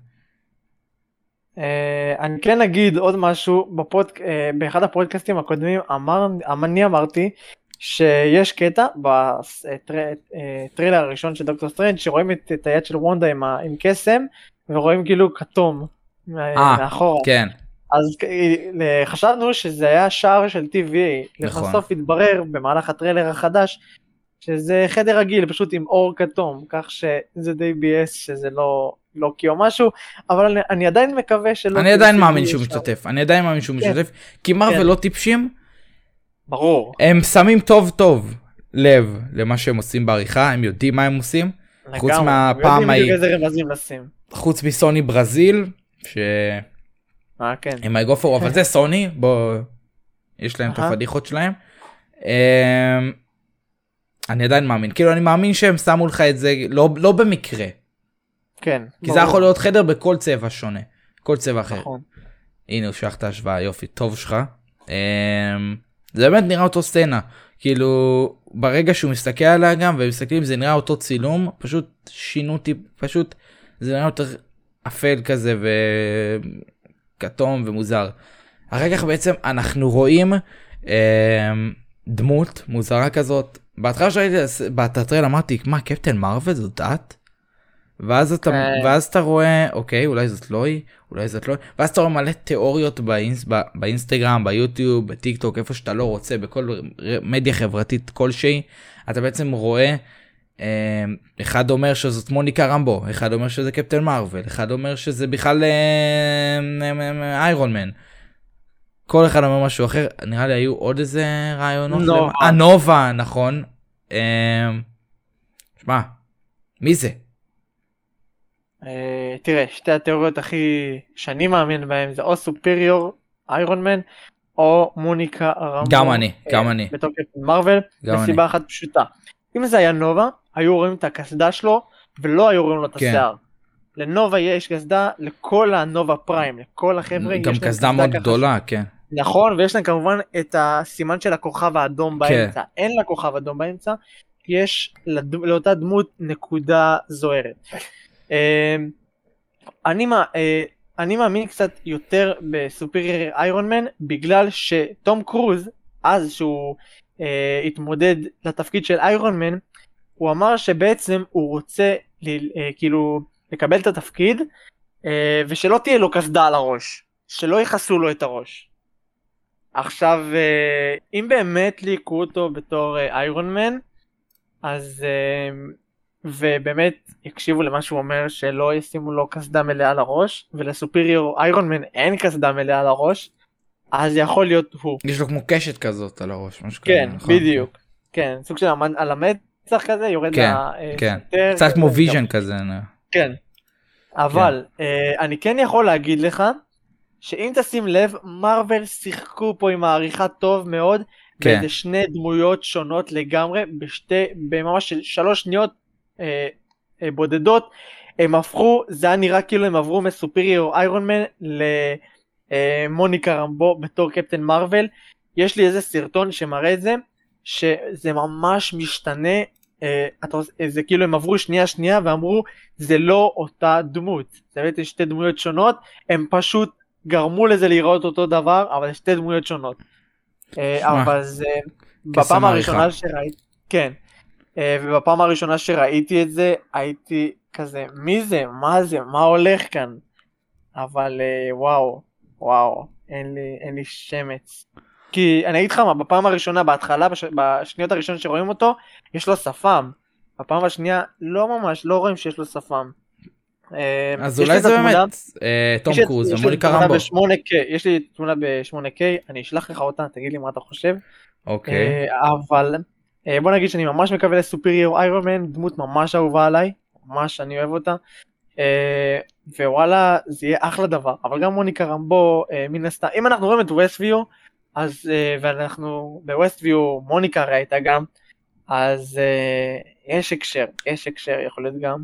אה, אני כן אגיד עוד משהו בפוד... אה, באחד הפודקאסטים הקודמים אמר... אני אמרתי שיש קטע בטריילר הראשון של דוקטור סטרנג' שרואים את, את היד של וונדה עם, ה... עם קסם ורואים כאילו כתום אה, מאחורה. כן אז אה, חשבנו שזה היה שער של TVA, נכון. לבסוף התברר במהלך הטריילר החדש שזה חדר רגיל פשוט עם אור כתום כך שזה די ביאס שזה לא לוקי או משהו אבל אני, אני עדיין מקווה שלא אני עדיין מאמין שהוא. משתתף אני עדיין מאמין שהוא כן. משתתף כי מרוויל כן. לא טיפשים ברור. הם שמים טוב טוב לב למה שהם עושים בעריכה הם יודעים מה הם עושים חוץ. מהפעם ההיא. חוץ מסוני ברזיל שהם אה כן. האגופר אבל זה סוני בוא יש להם את. הפדיחות שלהם. אמ, אני עדיין מאמין כאילו אני מאמין שהם שמו לך את זה לא לא במקרה כן. כי זה ברור. יכול להיות חדר בכל צבע שונה כל צבע אחר. נכון. הנה הוא שלח את ההשוואה יופי טוב שלך. אמ, זה באמת נראה אותו סצנה כאילו ברגע שהוא מסתכל עליה גם ומסתכלים זה נראה אותו צילום פשוט שינו אותו פשוט זה נראה יותר אפל כזה וכתום ומוזר. אחר כך בעצם אנחנו רואים אמ, דמות מוזרה כזאת בהתחלה שראיתי הטריילר אמרתי מה קפטן מארוול זאת את? ואז אתה כן. ואז אתה רואה אוקיי אולי זאת לא היא אולי זאת לא היא ואז אתה רואה מלא תיאוריות באינס, ב, באינסטגרם ביוטיוב בטיק טוק איפה שאתה לא רוצה בכל מדיה חברתית כלשהי אתה בעצם רואה אה, אחד אומר שזאת מוניקה רמבו אחד אומר שזה קפטן מרוויל אחד אומר שזה בכלל אה, אה, אה, איירון מן. כל אחד אומר משהו אחר נראה לי היו עוד איזה רעיונות. נובה. אה, נובה נכון. שמע מי זה? אה, תראה, שתי התיאוריות הכי שאני מאמין בהן זה או סופריור איירון מן או מוניקה רמבו. גם אני, אה, גם אני. בתור קפטן מרוויל. מסיבה אחת פשוטה. אם זה היה נובה, היו רואים את הקסדה שלו ולא היו רואים לו את כן. השיער. לנובה יש קסדה לכל הנובה פריים, לכל החבר'ה גם קסדה מאוד גדולה כן. נכון, ויש להם כמובן את הסימן של הכוכב האדום כן. באמצע. אין לה כוכב אדום באמצע, יש. לאותה דמות נקודה זוהרת. אה, אני, מה- אה, אני מאמין קצת יותר בסופרייר איירון מן, בגלל שתום קרוז, אז שהוא אה, התמודד לתפקיד של איירון מן, הוא אמר שבעצם הוא רוצה ל, אה, כאילו לקבל את התפקיד, אה, ושלא תהיה לו קסדה על הראש, שלא יכסו לו את הראש. עכשיו, אה, אם באמת ליהקו אותו בתור אה, איירון מן, אז... אה, ובאמת יקשיבו למה שהוא אומר שלא ישימו לו קסדה מלאה על הראש, ול Superior Iron Man אין קסדה מלאה על הראש, אז יכול להיות הוא. יש לו כמו קשת כזאת על הראש משהו כן, כזה, נכון? בדיוק. כן, סוג של המד- על המצח כזה, יורד כן, לה, אה, כן. קצת כמו Vision כזה. נו. כן. אבל אה, אני כן יכול להגיד לך שאם תשים לב מארוול שיחקו פה עם העריכה טוב מאוד כן. באיזה שני דמויות שונות לגמרי בשתי בממש של שלוש שניות אה, אה, בודדות הם הפכו זה היה נראה כאילו הם עברו מסופריור איירון מן למוניקה רמבו בתור קפטן מרוויל יש לי איזה סרטון שמראה את זה שזה ממש משתנה אה, אתה, אה, זה כאילו הם עברו שנייה שנייה ואמרו זה לא אותה דמות זה בעצם שתי דמויות שונות הם פשוט גרמו לזה להיראות אותו דבר אבל שתי דמויות שונות. אה, אבל זה בפעם. הראשונה שראיתי כן אה, ובפעם הראשונה שראיתי את זה הייתי כזה מי זה מה זה מה הולך כאן אבל אה, וואו וואו אין לי אין לי שמץ. כי אני אגיד לך מה בפעם הראשונה בהתחלה בש... בשניות הראשונות שרואים אותו יש לו שפם. בפעם השנייה לא ממש לא רואים שיש לו שפם. אה, אז אולי זה באמת אה, תום קרוז ומוניקה רמבו. ב-8K, יש לי תמונה ב-8K, אני אשלח לך אותה, תגיד לי מה אתה חושב. אוקיי. אה, אבל אה, בוא נגיד שאני ממש מקווה לסופריור איירון מן, דמות ממש אהובה עליי, ממש אני אוהב אותה. אה, ווואלה זה יהיה אחלה דבר, אבל גם מוניקה רמבו אה, מן הסתם, אם אנחנו רואים את ווסטוויו, אז אה, ואנחנו בווסטוויו מוניקה הרי הייתה גם, אז אה, יש הקשר, יש הקשר יכול להיות גם,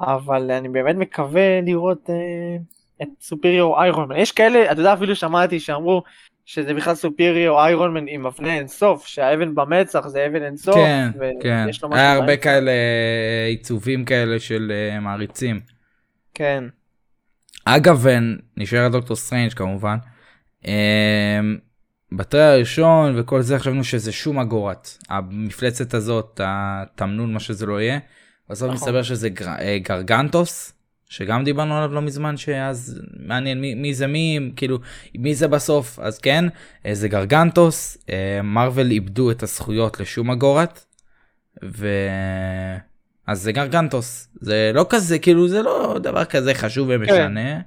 אבל אני באמת מקווה לראות אה, את Superior Iron Man. יש כאלה, אתה יודע אפילו שמעתי שאמרו שזה בכלל Superior Iron Man עם אבני אינסוף, שהאבן במצח זה אבן אינסוף, כן, כן. היה הרבה. כאלה אה, עיצובים כאלה של אה, מעריצים. כן, אגב, אה, נשאר דוקטור סטרנג' כמובן. בטריילר הראשון וכל זה חשבנו שזה שומה גוראת. המפלצת הזאת, התמנון, מה שזה לא יהיה. בסוף נכון. מסתבר שזה גר, גרגנטוס, שגם דיברנו עליו לא מזמן, שאז מעניין מי, מי זה מי, כאילו, מי זה בסוף, אז כן, אה, זה גרגנטוס, אה, מרוויל איבדו את הזכויות לשום אגורת, ו... אז זה גרגנטוס, זה לא כזה, כאילו זה לא דבר כזה חשוב ומשנה.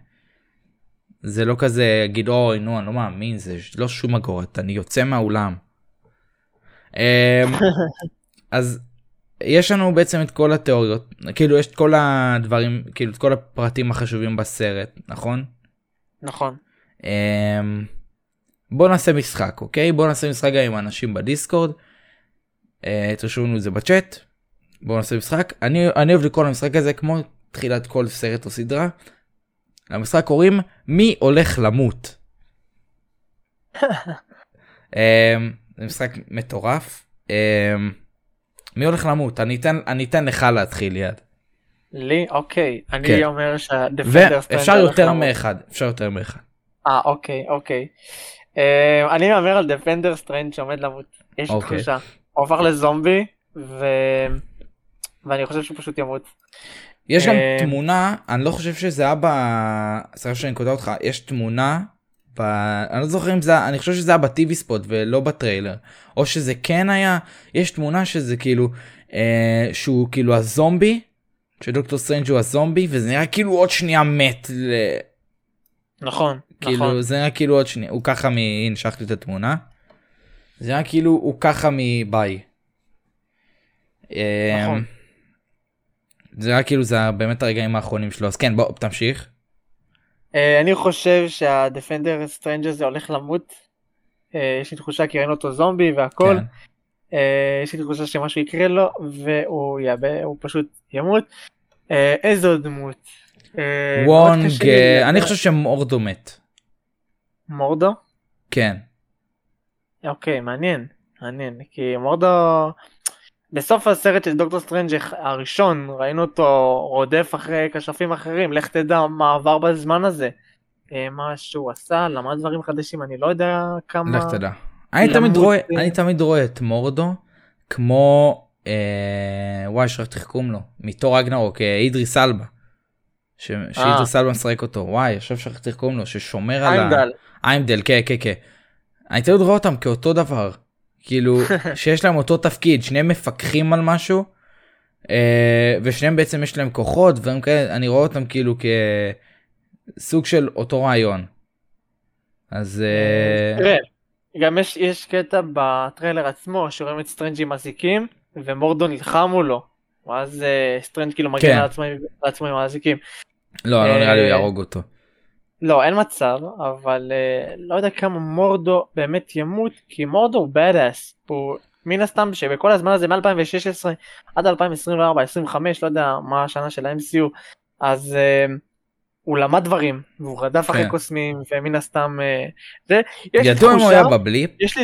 זה לא כזה, להגיד אוי נו אני לא מאמין, זה לא שום אגורת, אני יוצא מהאולם. אמ, אז יש לנו בעצם את כל התיאוריות, כאילו יש את כל הדברים, כאילו את כל הפרטים החשובים בסרט, נכון? נכון. אמ, בוא נעשה משחק, אוקיי? בוא נעשה משחק גם עם האנשים בדיסקורד. אה, תרשמו לנו את זה בצ'אט. בוא נעשה משחק. אני, אני אוהב לקרוא למשחק הזה כמו תחילת כל סרט או סדרה. למשחק קוראים מי הולך למות. אמ, זה משחק מטורף. אמ, מי הולך למות? אני אתן, אני אתן לך להתחיל עידו. לי? אוקיי. אני כן. אומר שה Defender ואפשר יותר מאחד, אפשר יותר מאחד. אה, אוקיי, אוקיי. אה, אני מהמר על Defender סטרנג' שעומד למות. יש לי אוקיי. תחושה. הוא הפך לזומבי, ו... ואני חושב שהוא פשוט ימות. יש גם אה, תמונה, אני לא חושב שזה היה ב... סליחה שאני קוטע אותך, יש תמונה, ב... אני לא זוכר אם זה אני חושב שזה היה ב TV spot ולא בטריילר, או שזה כן היה, יש תמונה שזה כאילו, אה, שהוא כאילו הזומבי, שדוקטור סטרנג' הוא הזומבי, וזה נראה כאילו עוד שנייה מת, ל... נכון, כאילו נכון. זה נראה כאילו עוד שנייה, הוא ככה מ... הנה שלחתי את התמונה. זה נראה כאילו הוא ככה מביי. אה, נכון. זה היה כאילו זה באמת הרגעים האחרונים שלו אז כן בוא תמשיך. אה, אני חושב שה Defender סטרנג' הזה הולך למות. אה, יש לי תחושה כי ראינו אותו זומבי והכל. כן. אה, יש לי תחושה שמשהו יקרה לו והוא יאבד, הוא פשוט ימות. עוד דמות? וונג. אני חושב שמורדו מת. מורדו? כן. אוקיי, מעניין, מעניין, כי מורדו, בסוף הסרט של דוקטור סטרנג' הראשון, ראינו אותו רודף אחרי מכשפים אחרים, לך תדע מה עבר בזמן הזה. אה, מה שהוא עשה, למד דברים חדשים, אני לא יודע כמה... לך תדע. אני תמיד רואה אה. אני תמיד רואה את מורדו כמו אה, וואי שכחתי איך קוראים לו מת'ור ראגנארוק אה, אידריס אלבה. ש- שאידריס אלבה משחק אותו וואי עכשיו שכחתי איך קוראים לו ששומר על ה... היימדל. היימדל כן כן כן. אני תמיד רואה אותם כאותו דבר כאילו שיש להם אותו תפקיד שניהם מפקחים על משהו אה, ושניהם בעצם יש להם כוחות דברים כאלה אני רואה אותם כאילו כסוג של אותו רעיון. אז אה, תראה, גם יש, יש קטע בטריילר עצמו שרואים את סטרנג' עם אזיקים ומורדו נלחם מולו. ואז אה, סטרנג' כאילו מגן כן. על עצמו, עם האזיקים. לא לא נראה לי הוא יהרוג אותו. לא, אין מצב, אבל אה, לא יודע כמה מורדו באמת ימות, כי מורדו הוא badass. הוא מן הסתם שבכל הזמן הזה מ-2016 עד 2024-2025, לא יודע מה השנה של ה-MCU, אז אה, הוא למד דברים, והוא רדף אחרי כן. קוסמים, ומן הסתם אה, זה, לי ידוע אם הוא היה בבליפ? יש לי,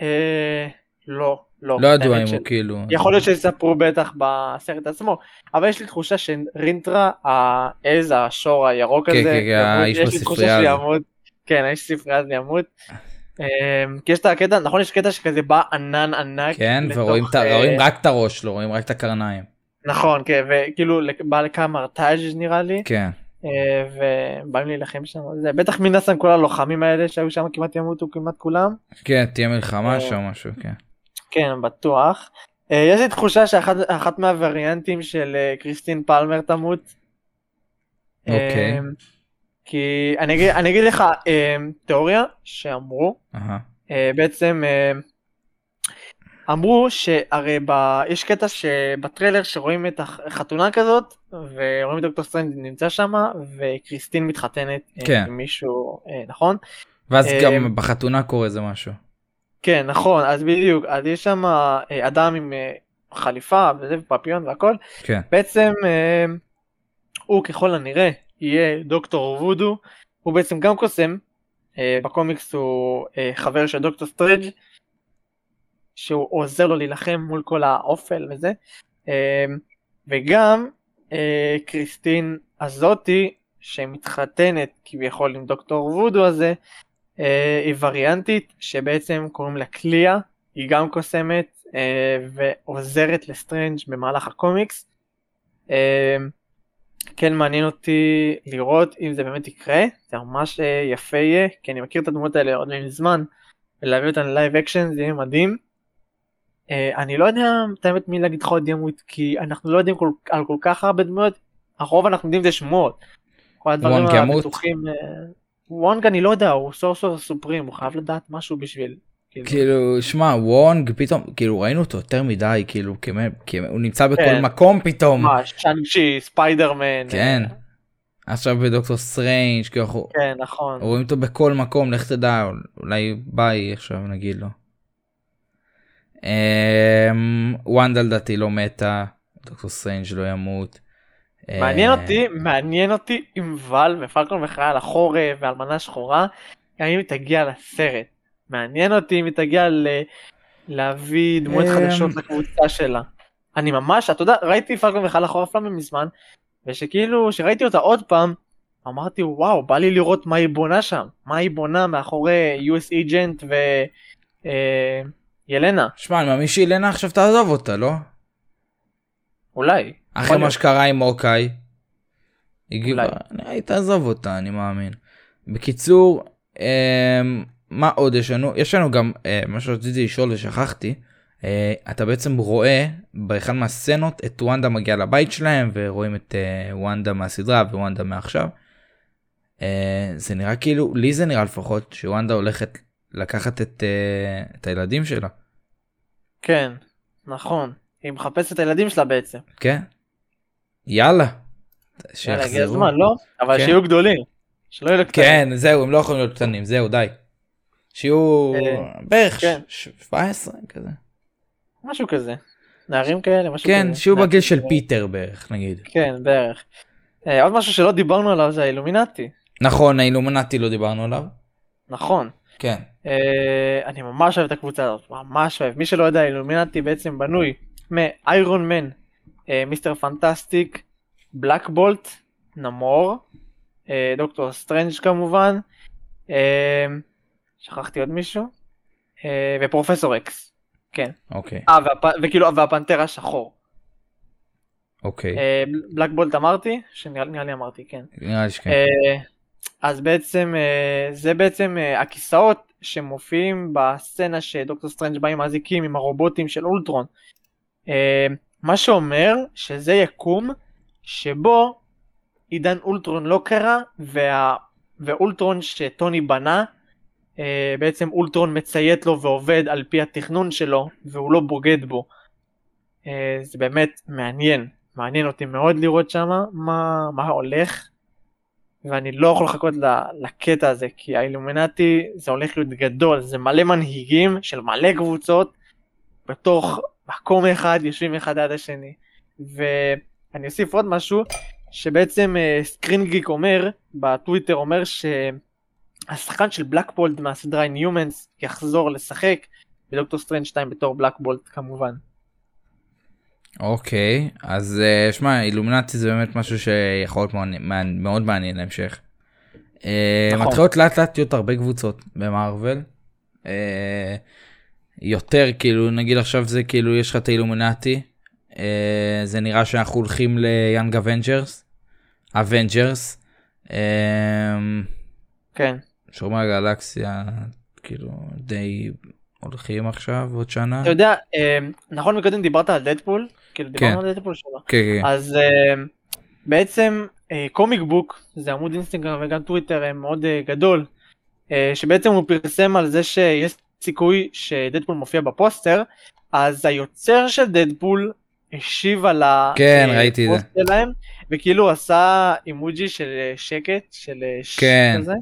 אה, לא, לא, לא ידוע אם של- הוא כאילו. יכול להיות שיספרו בטח בסרט עצמו, אבל יש לי תחושה שרינטרה, העז, השור הירוק כן, הזה, כן, כן, ימות, האיש בספרייה. שימות, כן, האיש בספרייה הזה ימות. אמ, כי יש את הקטע, נכון יש קטע שכזה בא ענן ענק, כן לתוך, ורואים אה, רואים רק את הראש לא רואים רק את הקרניים. נכון, כן, וכאילו בא לקמרטאז' נראה לי, כן. אה, ובאים להילחם שם, זה בטח מן הסתם כל הלוחמים האלה שהיו שם כמעט ימותו כמעט כולם, כן תהיה מלחמה אה, שם משהו כן. כן, בטוח. אה, יש לי תחושה שאחת מהווריאנטים של אה, קריסטין פלמר תמות. אוקיי. אה, כי אני אגיד, אני אגיד לך אה, תיאוריה שאמרו. אה, בעצם אמרו שהרי ב... יש קטע שבטריילר שרואים את החתונה כזאת ורואים את דוקטור סטרנג' נמצא שם וקריסטין מתחתנת כן. עם מישהו נכון ואז גם בחתונה קורה איזה משהו. כן נכון אז בדיוק אז יש שם אה, אדם עם אה, חליפה וזה ופפיון והכל. כן. בעצם אה, הוא ככל הנראה יהיה דוקטור וודו. הוא בעצם גם קוסם בקומיקס הוא חבר של דוקטור סטרנג' שהוא עוזר לו להילחם מול כל האופל וזה. וגם קריסטין הזאתי שמתחתנת כביכול עם דוקטור וודו הזה היא וריאנטית שבעצם קוראים לה קליאה היא גם קוסמת אה, ועוזרת לסטרנג' במהלך הקומיקס. אה, כן מעניין אותי לראות אם זה באמת יקרה, זה ממש אה, יפה יהיה, כי אני מכיר את הדמות האלה עוד מזמן, ולהביא אותן ל live action זה יהיה מדהים. אה, אני לא יודע את האמת מי להגיד לך עוד ימות, כי אנחנו לא יודעים כל, על כל כך הרבה דמויות, הרוב אנחנו יודעים זה שמועות. כל הדברים? הבטוחים, אה, וונג אני לא יודע, הוא Sorcerer Supreme, הוא חייב לדעת משהו בשביל. כאילו. כאילו שמע וונג פתאום כאילו ראינו אותו יותר מדי כאילו הוא נמצא בכל כן. מקום פתאום. מה, שאנג-צ'י, ספיידרמן. כן. אה, עכשיו בדוקטור סטריינג' כאילו אנחנו כן, נכון. רואים אותו בכל מקום לך תדע אולי ביי עכשיו נגיד לו. אמ, וונדה לדעתי לא מתה דוקטור סטריינג' לא ימות. מעניין אה, אותי, מעניין אותי אם ואל ופלקון וחייל החורף ואלמנה שחורה, האם היא תגיע לסרט. מעניין אותי אם היא תגיע ל... להביא דמויות אמ. חדשות לקבוצה שלה. אני ממש, אתה יודע, ראיתי פלקון וחייל החורף לא מזמן, ושכאילו, שראיתי אותה עוד פעם, אמרתי וואו, בא לי לראות מה היא בונה שם, מה היא בונה מאחורי US agent ו... אה, ילנה, שמע אני מאמין שאילנה עכשיו תעזוב אותה לא? אולי, אחרי מה. שקרה עם אוקיי. היא תעזוב אותה, אני מאמין. בקיצור, אמ, מה עוד יש לנו? יש לנו גם, אה, מה שרציתי לשאול ושכחתי, אה, אתה בעצם רואה באחד מהסצנות את וונדה מגיעה לבית שלהם ורואים את אה, וונדה מהסדרה ווונדה מעכשיו. זה נראה כאילו, לי זה נראה לפחות, שוונדה הולכת לקחת את, את הילדים שלה. כן, נכון. היא מחפשת את הילדים שלה בעצם. כן? יאללה. יאללה, הגיע. הזמן, לא? אבל כן. שיהיו גדולים. שלא יהיו קטנים. כן, זהו, הם לא יכולים להיות קטנים, זהו, די. שיהיו אה, בערך כן. ש- 17 כזה. משהו כזה. נערים כאלה, משהו כן, כזה. שיהיו נערים בגיל של. פיטר בערך, נגיד. כן, בערך. אה, עוד משהו שלא דיברנו עליו זה האילומינטי. נכון, האילומנטי לא דיברנו עליו. נכון. כן. אה, אני ממש אוהב את הקבוצה הזאת, ממש אוהב. מי שלא יודע, אילומינטי בעצם בנוי מאיירון מן, מיסטר פנטסטיק, בלק בולט, נמור, אה, דוקטור סטרנג' כמובן, אה, שכחתי עוד מישהו, אה, ופרופסור אקס. כן. אוקיי, אה. וכאילו, והפנתר השחור. אוקיי. אה, בלק בולט אמרתי? שנראה נראה לי אמרתי, כן. נראה לי שכן. אה, אז בעצם אה, זה בעצם אה, הכיסאות שמופיעים בסצנה שדוקטור סטרנג' בא עם האזיקים עם הרובוטים של אולטרון. מה שאומר שזה יקום שבו עידן אולטרון לא קרה וה... ואולטרון שטוני בנה אה, בעצם אולטרון מציית לו ועובד על פי התכנון שלו והוא לא בוגד בו. אה, זה באמת מעניין, מעניין אותי מאוד לראות שמה מה, מה הולך ואני לא יכול לחכות לקטע הזה כי האילומינטי זה הולך להיות גדול זה מלא מנהיגים של מלא קבוצות בתוך מקום אחד יושבים אחד ליד השני ואני אוסיף עוד משהו שבעצם ScreenGeek אומר בטוויטר אומר שהשחקן של בלק בולט מהסדרה Inhumans יחזור לשחק בדוקטור סטרנג' 2 בתור בלק בולט כמובן. אוקיי, אז אה, שמע, אילומינטי זה באמת משהו שיכול להיות מעניין- מאוד מעניין להמשך. אה, נכון. מתחילות לאט לאט להיות הרבה קבוצות במארוול. אה, יותר כאילו נגיד עכשיו זה כאילו יש לך את האילומינטי. אה, זה נראה שאנחנו הולכים ל Young Avengers. Avengers. כן. שומרי הגלקסיה כאילו די הולכים עכשיו עוד שנה. אתה יודע אה, נכון מקודם דיברת על דדפול כאילו דיברנו על דדפול שלו. כן, כן. אז אה, בעצם ComicBook זה עמוד אינסטגרם וגם טוויטר מאוד אה, גדול אה, שבעצם הוא פרסם על זה שיש סיכוי שדדפול מופיע בפוסטר אז היוצר של דדפול השיב על כן, ראיתי את זה. הפוסט שלהם וכאילו עשה אימוג'י של אה, שקט של אה, כן. כזה.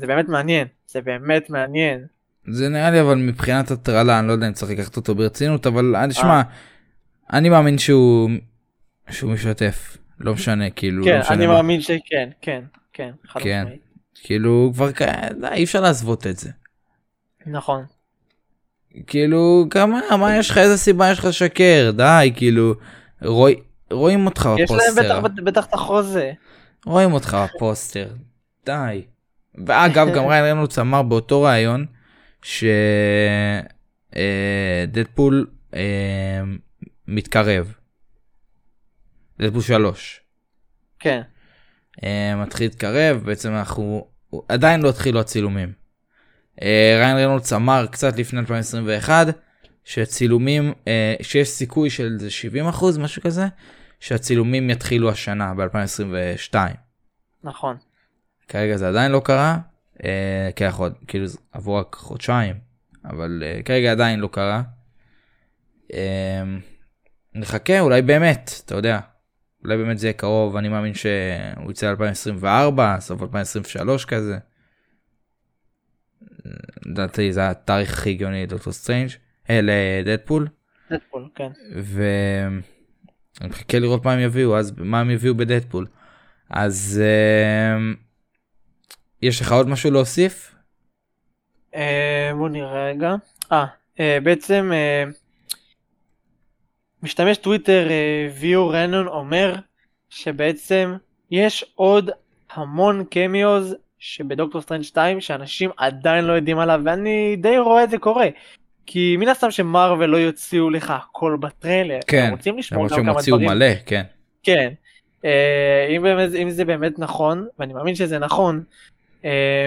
זה באמת מעניין זה באמת מעניין זה נראה לי אבל מבחינת הטרלה אני לא יודע אם צריך לקחת אותו ברצינות אבל אני אה. שמע אני מאמין שהוא שהוא משתף לא משנה כאילו כן לא משנה אני מה. מאמין שכן כן כן חד כן. משמעית. כאילו כבר כ- די, אי אפשר להסוות את זה נכון כאילו כמה מה יש לך איזה סיבה יש לך לשקר די כאילו רואי, רואים אותך יש להם בפוסטר בטח בטח את החוזה. רואים אותך בפוסטר די. ואגב גם ריאן ריינולדס אמר באותו ראיון שדדפול אה, מתקרב. דדפול 3 כן. אה, מתחיל להתקרב בעצם אנחנו עדיין לא התחילו הצילומים. אה, ריין רנולדס אמר קצת לפני 2021 שצילומים אה, שיש סיכוי של איזה 70 אחוז משהו כזה שהצילומים יתחילו השנה ב-2022. נכון. כרגע זה עדיין לא קרה, אה, כי עוד- כאילו עברו רק חודשיים, אבל כרגע עדיין לא קרה. נחכה, אולי באמת, אתה יודע, אולי באמת זה יהיה קרוב, אני מאמין שהוא יצא ב-2024, סוף 2023 כזה. לדעתי זה התאריך הכי הגיוני לדוקטור סטרנג', אה, לדדפול, דדפול, כן. ואני מחכה לראות מה הם יביאו, אז מה הם יביאו בדדפול. אז אה, יש לך עוד משהו להוסיף? אה, בוא נראה רגע. אה, אה, בעצם אה, משתמש טוויטר ViewerAnon אומר שבעצם יש עוד המון cameos שבדוקטור סטרנג' 2 שאנשים עדיין לא יודעים עליו ואני די רואה את זה קורה. כי מן הסתם שמארוול לא יוציאו לך הכל בטריילר, כן, הם רוצים לשמור גם כמה דברים. מלא, כן. כן. אה, אם, באמת, אם זה באמת נכון, ואני מאמין שזה נכון, אה,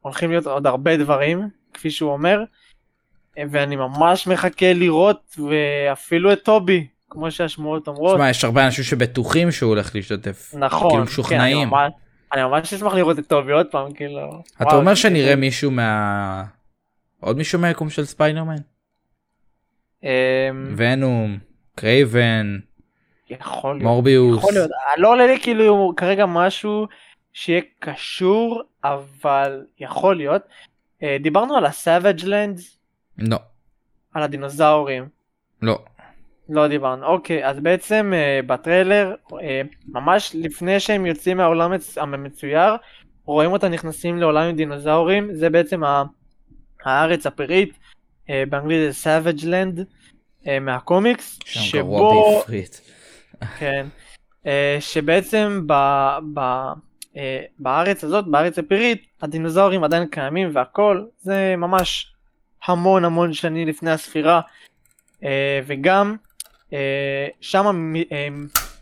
הולכים להיות עוד הרבה דברים, כפי שהוא אומר, ואני ממש מחכה לראות, ואפילו את טובי, כמו שהשמועות אומרות. תשמע, יש הרבה אנשים שבטוחים שהוא הולך להשתתף. נכון. כאילו כן, משוכנעים. ממש- אני ממש אשמח לראות את טובי עוד פעם, כאילו. אתה אומר שנראה מישהו מה... עוד מישהו מהיקום של ספיידרמן? אה, ונום, קרייבן, יכול להיות. מורביוס. יכול להיות. לא עולה לי כאילו כרגע משהו שיהיה קשור, אבל יכול להיות. אה, דיברנו על ה-Savage Lands, לא, על הדינוזאורים. לא. לא דיברנו. אוקיי, אז בעצם אה, בטריילר, אה, ממש לפני שהם יוצאים מהעולם המצויר, רואים אותם נכנסים לעולם עם דינוזאורים, זה בעצם ה- הארץ הפראית, אה, באנגלית זה Savage Land, אה, מהקומיקס, שם גרוע בעברית. כן. אה, שבעצם ב, ב, אה, בארץ הזאת, בארץ הפראית, הדינוזאורים עדיין קיימים והכל, זה ממש המון המון שנים לפני הספירה. אה, וגם שם אה,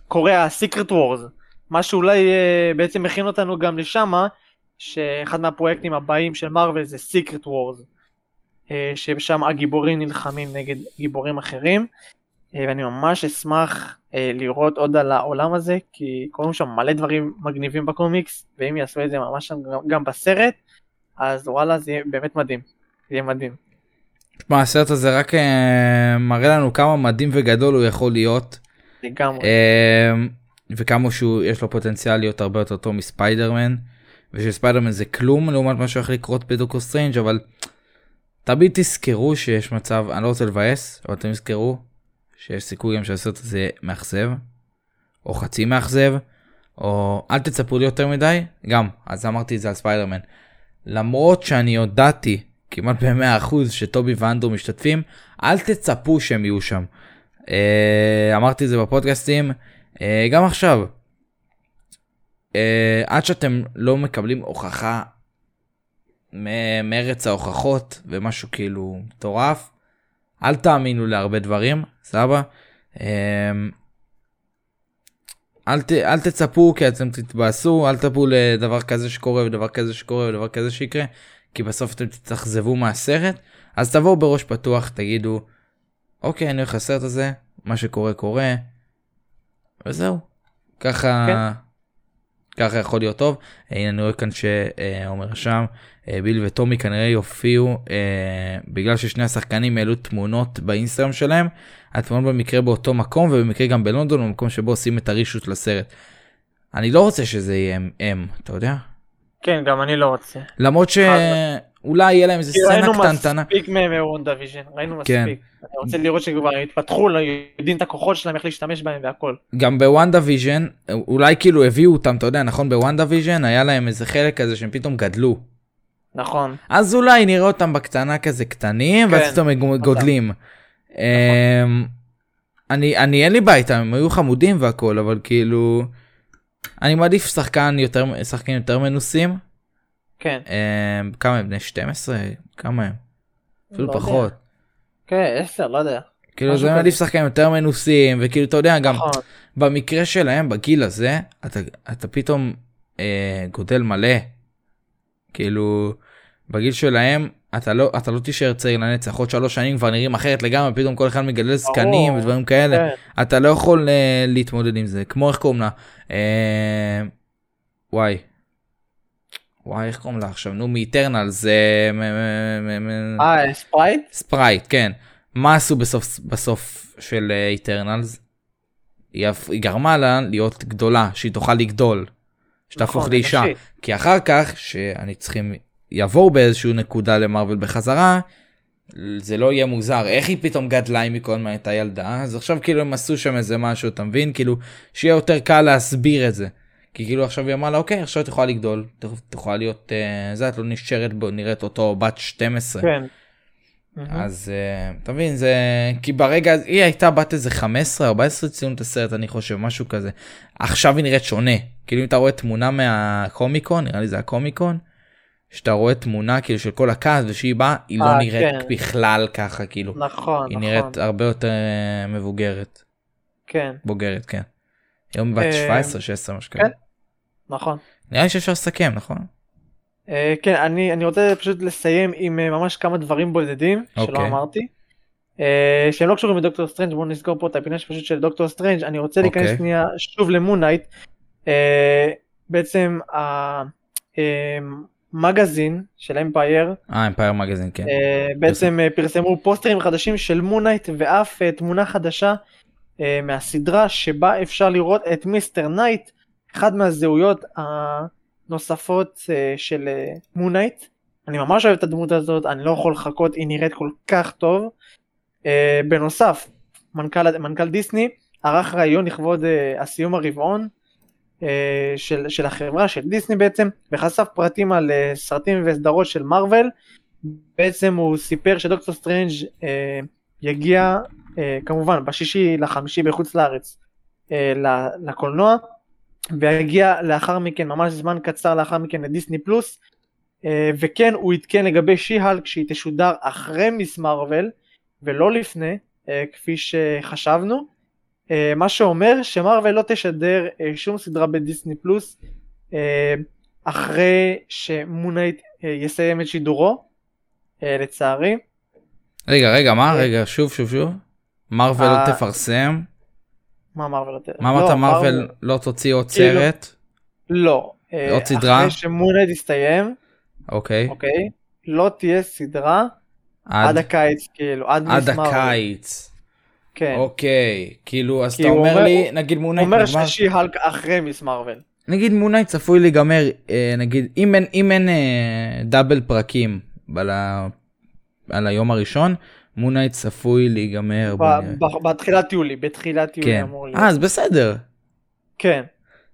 קורה ה-Secret Wars, מה שאולי אה, בעצם מכין אותנו גם לשמה, שאחד מהפרויקטים הבאים של מארוול זה Secret Wars, אה, ששם הגיבורים נלחמים נגד גיבורים אחרים. אה, ואני ממש אשמח אה, לראות עוד על העולם הזה כי קורים שם מלא דברים מגניבים בקומיקס ואם יעשו את זה ממש גם בסרט אז וואלה זה יהיה באמת מדהים. זה יהיה מדהים. תשמע, הסרט הזה רק אה, מראה לנו כמה מדהים וגדול הוא יכול להיות. לגמרי. אה, וכמה שהוא יש לו פוטנציאל להיות הרבה יותר טוב מספיידרמן. ושספיידרמן זה כלום לעומת מה שהולך לקרות בדוקטור סטרנג' אבל תמיד תזכרו שיש מצב אני לא רוצה לבאס אבל תמיד תזכרו שיש סיכוי גם שהסרט הזה מאכזב או חצי מאכזב או אל תצפו לי יותר מדי גם אז אמרתי את זה על ספיידרמן. למרות שאני הודעתי כמעט ב-100% שטובי ואנדרו משתתפים אל תצפו שהם יהיו שם. אה, אמרתי את זה בפודקאסטים אה, גם עכשיו. אה, עד שאתם לא מקבלים הוכחה מארץ ההוכחות ומשהו כאילו מטורף אל תאמינו להרבה דברים סבא. אה, אל, ת, אל תצפו כי אתם תתבאסו אל תצפו לדבר כזה שקורה ודבר כזה שקורה ודבר כזה שיקרה כי בסוף אתם תתאכזבו מהסרט אז תבואו בראש פתוח תגידו אוקיי אני הולך לסרט הזה מה שקורה קורה. וזהו. ככה כן. ככה יכול להיות טוב. הנה אני רואה כאן שעומר שם. אה, ביל וטומי כנראה יופיעו אה, בגלל ששני השחקנים העלו תמונות באינסטגרם שלהם התמונות במקרה באותו מקום ובמקרה גם בלונדון במקום שבו עושים את הרישות לסרט. אני לא רוצה שזה יהיה הם, הם אתה יודע כן גם אני לא רוצה. למרות שאולי יהיה להם איזה סצנה ראינו קטנטנה. מספיק מהם מוונדה ויז'ן ראינו כן. מספיק. אני רוצה לראות שכבר התפתחו לא יודעים את הכוחות שלהם איך להשתמש בהם והכל. גם בוונדה ויז'ן אולי כאילו הביאו אותם אתה יודע נכון בוונדה ויז'ן היה להם איזה חלק כזה שהם פתאום גדלו נכון. אז אולי נראה אותם בקטנה כזה קטנים כן, ואז פתאום הם גודלים. אמ, אני אני אין לי בעיה איתם הם היו חמודים והכל אבל כאילו אני מעדיף שחקן יותר שחקנים יותר מנוסים כן. אמ, כמה הם בני 12 כמה הם אפילו לא יודע. פחות כן 10 לא יודע. כאילו זה. מעדיף שחקנים יותר מנוסים וכאילו אתה יודע גם נכון. במקרה שלהם בגיל הזה אתה אתה פתאום אה, גודל מלא כאילו בגיל שלהם אתה לא אתה לא תישאר צעיר לנצח. עוד שלוש שנים כבר נראים אחרת לגמרי פתאום כל אחד מגדל זקנים ודברים כאלה. כן. אתה לא יכול אה, להתמודד עם זה. כמו איך קוראים לה? אה, וואי. וואי איך קוראים לה עכשיו? נו מאיטרנלס זה אה ספרייט? ספרייט כן. מה עשו בסוף בסוף של איטרנלס? היא גרמה לה להיות גדולה שהיא תוכל לגדול שתהפוך נכון, לאישה. כי אחר כך שאני צריכים יבואו באיזשהו נקודה למרוויל בחזרה זה לא יהיה מוזר. איך היא פתאום גדלה אם היא כל הזמן הייתה ילדה? אז עכשיו כאילו הם עשו שם איזה משהו אתה מבין? כאילו שיהיה יותר קל להסביר את זה. כי כאילו עכשיו היא אמרה לה אוקיי עכשיו את יכולה לגדול את יכולה להיות אה, זה את לא נשארת בו נראית אותו בת 12 כן. אז אה, אתה מבין זה כי ברגע היא הייתה בת איזה 15 14 ציון את הסרט אני חושב משהו כזה. עכשיו היא נראית שונה. כאילו אם אתה רואה תמונה מהקומיקון נראה לי זה הקומיקון שאתה רואה תמונה כאילו של כל הכעס ושהיא באה היא לא אה, נראית כן. בכלל ככה כאילו נכון, היא נכון. נראית הרבה יותר אה, מבוגרת כן, בוגרת כן. היום בת אה, 17 16 משהו כזה. כן. נכון. נראה לי שאפשר לסכם נכון? אה, כן, אני, אני רוצה פשוט לסיים עם אה, ממש כמה דברים בודדים שלא אוקיי. אמרתי. אה, שהם לא קשורים לדוקטור סטרנג' בואו נסגור פה את הפינה פשוט של דוקטור סטרנג' אני רוצה להיכנס אוקיי. שנייה שוב למונייט. אה, בעצם המגזין של אמפייר אה אמפייר מגזין כן. אה, בעצם אה, פרסמו פוסטרים חדשים של מונייט ואף אה, תמונה חדשה אה, מהסדרה שבה אפשר לראות את מיסטר נייט, אחד מהזהויות הנוספות אה, של מונייט. אני ממש אוהב את הדמות הזאת, אני לא יכול לחכות, היא נראית כל כך טוב. אה, בנוסף, מנכ"ל, מנכ"ל דיסני ערך ראיון לכבוד אה, הסיום הרבעון של, של החברה, של דיסני בעצם, וחשף פרטים על אה, סרטים וסדרות של מארוול. בעצם הוא סיפר שדוקטור סטרנג' אה, יגיע אה, כמובן בשישי לחמישי בחוץ לארץ אה, לקולנוע ויגיע לאחר מכן ממש זמן קצר לאחר מכן לדיסני פלוס אה, וכן הוא עדכן לגבי שי-הלק שהיא תשודר אחרי מיס מרוויל ולא לפני אה, כפי שחשבנו אה, מה שאומר שמרוויל לא תשדר אה, שום סדרה בדיסני פלוס אה, אחרי שמונייט אה, יסיים את שידורו אה, לצערי רגע רגע מה אה, רגע שוב שוב שוב. מרוויל לא אה, תפרסם. מה מרוויל? לא, מה אמרת מרוויל לא תוציא עוד כאילו- סרט? לא. אה, עוד סדרה? אחרי שמונייט יסתיים, אוקיי. אוקיי, לא תהיה סדרה עד הקיץ, כאילו, עד. הקיץ. כן. אוקיי כאילו אז אתה הוא אומר אומר- לי הוא- נגיד הוא מונייט אומר ששי הלק אחרי מיס מרוויל. נגיד מונייט צפוי להיגמר אה, נגיד אם אין אם אין אה, דאבל פרקים על, ה, על היום הראשון מונייט צפוי להיגמר. ב-. ב- בתחילת יולי, בתחילת יולי כן. אמור להיות. אה אז בסדר כן.